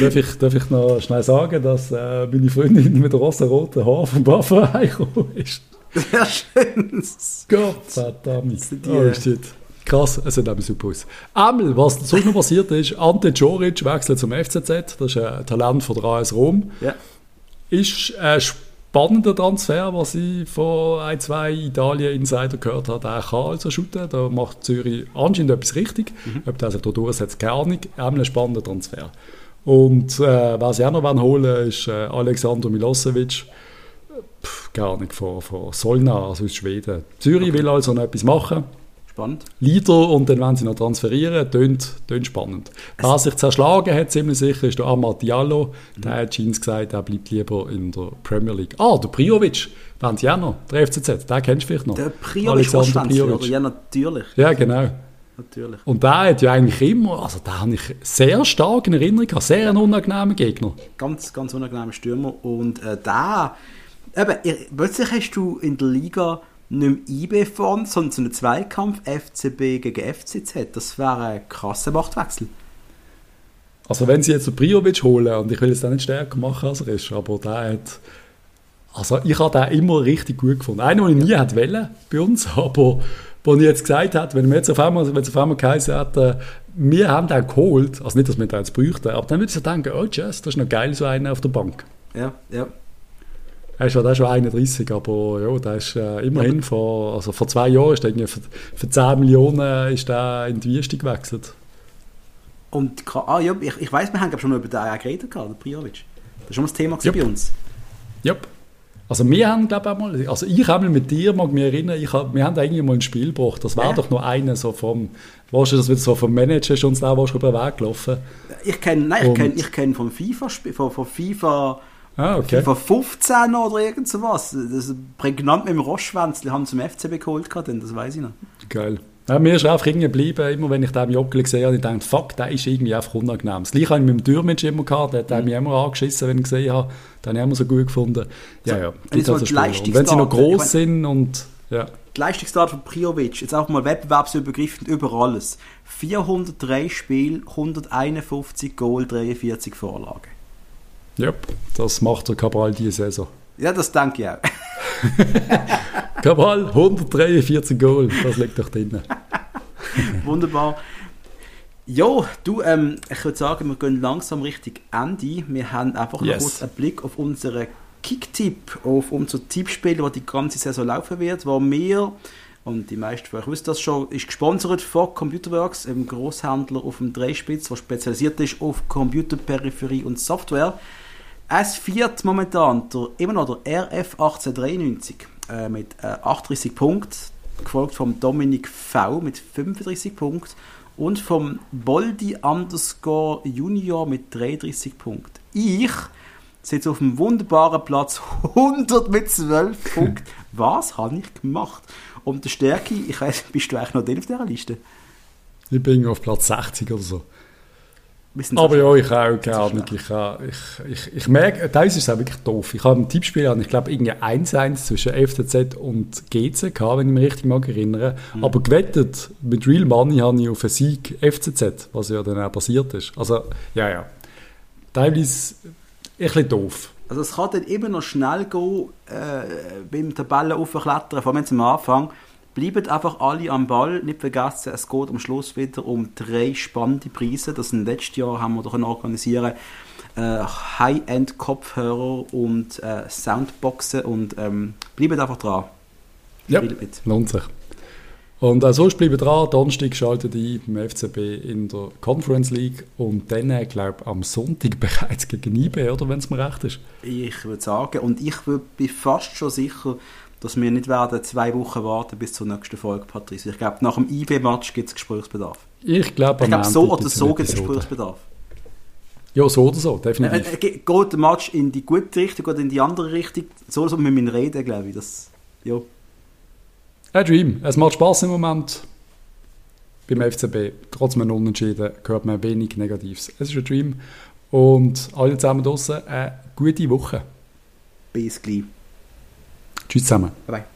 Darf ich, darf ich noch schnell sagen, dass äh, meine Freundin mit rosa-roten Haaren vom Waffenverein gekommen ist? Sehr schön. Gott verdammt. sind Oh, äh, shit. Krass, es sieht eben super aus. Einmal, was sonst noch passiert ist, Ante Joric wechselt zum FCZ, das ist ein Talent von der AS Rom. Ja. Ist ein spannender Transfer, was ich von ein, zwei Italien-Insider gehört habe. Er kann also shooten, da macht Zürich anscheinend etwas richtig. Ob der sich da durchsetzt, keine Ahnung. Auch ein spannender Transfer. Und äh, was ich auch noch holen will, ist äh, Alexander Milosevic. Pff, keine Ahnung, von, von Solna, also aus Schweden. Zürich will also noch etwas machen. Spannend. Leader und dann wollen sie noch transferieren. Tönt, tönt spannend. Wer sich zerschlagen hat, ziemlich sicher, ist der Amad Diallo. Der hat Jeans gesagt, er bleibt lieber in der Premier League. Ah, der Priovic, wollen sie auch noch, der FCZ, den kennst du vielleicht noch. Der Priovic Russland, oder? Ja, natürlich. Ja, genau. natürlich. Und der hat ja eigentlich immer, also den habe ich sehr stark in Erinnerung gehabt, sehr ein unangenehmer Gegner. Ganz, ganz unangenehmer Stürmer. Und äh, da, eben, plötzlich hast du in der Liga nicht mehr IB vorn, sondern so einen Zweikampf FCB gegen FCZ. Das wäre ein krasser Machtwechsel. Also wenn sie jetzt den Priovic holen, und ich will es auch nicht stärker machen, als er ist, aber der hat... Also ich habe den immer richtig gut gefunden. Einer, den ich nie hätte wollen bei uns, aber wo ich jetzt gesagt habe, wenn wir jetzt auf einmal, wenn es auf einmal geheißen hat, äh, wir haben den geholt, also nicht, dass wir den jetzt bräuchten, aber dann würde ich so denken, oh Jess, das ist noch geil, so einer auf der Bank. Ja, ja. Er ist ja schon 31, aber ja, der ist äh, immerhin vor, also vor zwei Jahren ist der irgendwie für, für 10 Millionen ist der in die Wüste gewechselt. Und ah, ja, ich, ich weiß, wir haben schon mal über den geredet, der Priovic. Das war schon mal das Thema yep. bei uns. Ja. Yep. Also wir haben, glaube ich, auch mal, also ich habe mit dir, mag mich erinnern, ich hab, wir haben eigentlich mal ein Spiel gebracht. Das war ja. doch noch einer so vom, weißt du, das wird so vom Manager schon da warst du über den Weg gelaufen. Ich kenne, nein, ich kenne, ich kenne vom FIFA, von, von FIFA, ah, okay. FIFA 15 oder irgend sowas. Das prägnant mit dem Roschwänzli, haben zum FCB geholt gehabt, das weiß ich noch. Geil. Ja, mir ist einfach irgendwie geblieben, immer wenn ich den Joggeli sehe, ich dachte, fuck, der ist irgendwie einfach unangenehm. Das gleiche habe ich mit dem Türmensch immer gehabt, der hat mhm. mich immer angeschissen, wenn ich gesehen habe. Den habe ich immer so gut gefunden. Ja, ja. Die so und wenn sie noch groß sind und... Ja. Die Leistungsdaten von Priovic, jetzt auch mal wettbewerbsübergreifend über alles. 403 Spiele, 151 Goal, 43 Vorlagen. Ja, das macht der Cabral diese Saison. Ja, das denke ich auch. Cabral, 143 Goal, das liegt doch drin. Wunderbar. Ja, du, ähm, ich würde sagen, wir gehen langsam Richtung Ende. Wir haben einfach yes. noch kurz einen Blick auf unseren Kick-Tipp, auf unser Tippspiel, das die ganze Saison laufen wird, wo wir, und die meisten von euch wissen das schon, ist gesponsert von Computerworks, einem Großhändler auf dem Dreispitz, der spezialisiert ist auf Computerperipherie und Software. Es viert momentan der, immer noch der RF 1893 äh, mit äh, 38 Punkten, gefolgt vom Dominik V mit 35 Punkten und vom Boldi underscore Junior mit 33 Punkten. Ich sitze auf einem wunderbaren Platz 100 mit 12 Punkten. Was habe ich gemacht? Und der Stärke, ich weiß, bist du eigentlich noch drin auf dieser Liste? Ich bin auf Platz 60 oder so. Aber ja, ich auch gerne. Ich, ich, ich, ich merke, das ist auch wirklich doof. Ich habe ein Tippspiel ich glaube, irgendwie 1-1 zwischen FCZ und GC gehabt, wenn ich mich richtig mal erinnere. Mhm. Aber gewettet mit Real Money habe ich auf einen Sieg FCZ, was ja dann auch passiert ist. Also, ja, ja. Teilweise ein bisschen doof. Also es kann dann immer noch schnell gehen äh, beim Tabellenaufklettern, vor allem am Anfang Bleibt einfach alle am Ball. Nicht vergessen, es geht am Schluss wieder um drei spannende Preise. Das sind letztes Jahr haben wir doch organisieren äh, High-End-Kopfhörer und äh, Soundboxen und ähm, bleibt einfach dran. Ja, lohnt sich. Und äh, sonst bleiben dran, Donnerstag schaltet ein beim FCB in der Conference League und dann, äh, glaube ich, am Sonntag bereits gegen IB, oder, wenn es mir recht ist. Ich würde sagen, und ich bin fast schon sicher, dass wir nicht werden zwei Wochen warten bis zur nächsten Folge, Patrice. Ich glaube, nach dem IB-Match gibt es Gesprächsbedarf. Ich glaube, ich glaube so oder so gibt es Gesprächsbedarf. Ja, so oder so, definitiv. Äh, äh, geht der Match in die gute Richtung oder in die andere Richtung? So oder so mit meinen Reden, glaube ich. Das, ja. Ein Dream. Es macht Spaß im Moment. Beim FCB, trotz einem Unentschieden, hört man wenig Negatives. Es ist ein Dream. Und alle zusammen draußen eine gute Woche. Bis gleich. Tschüss zusammen. Bye bye.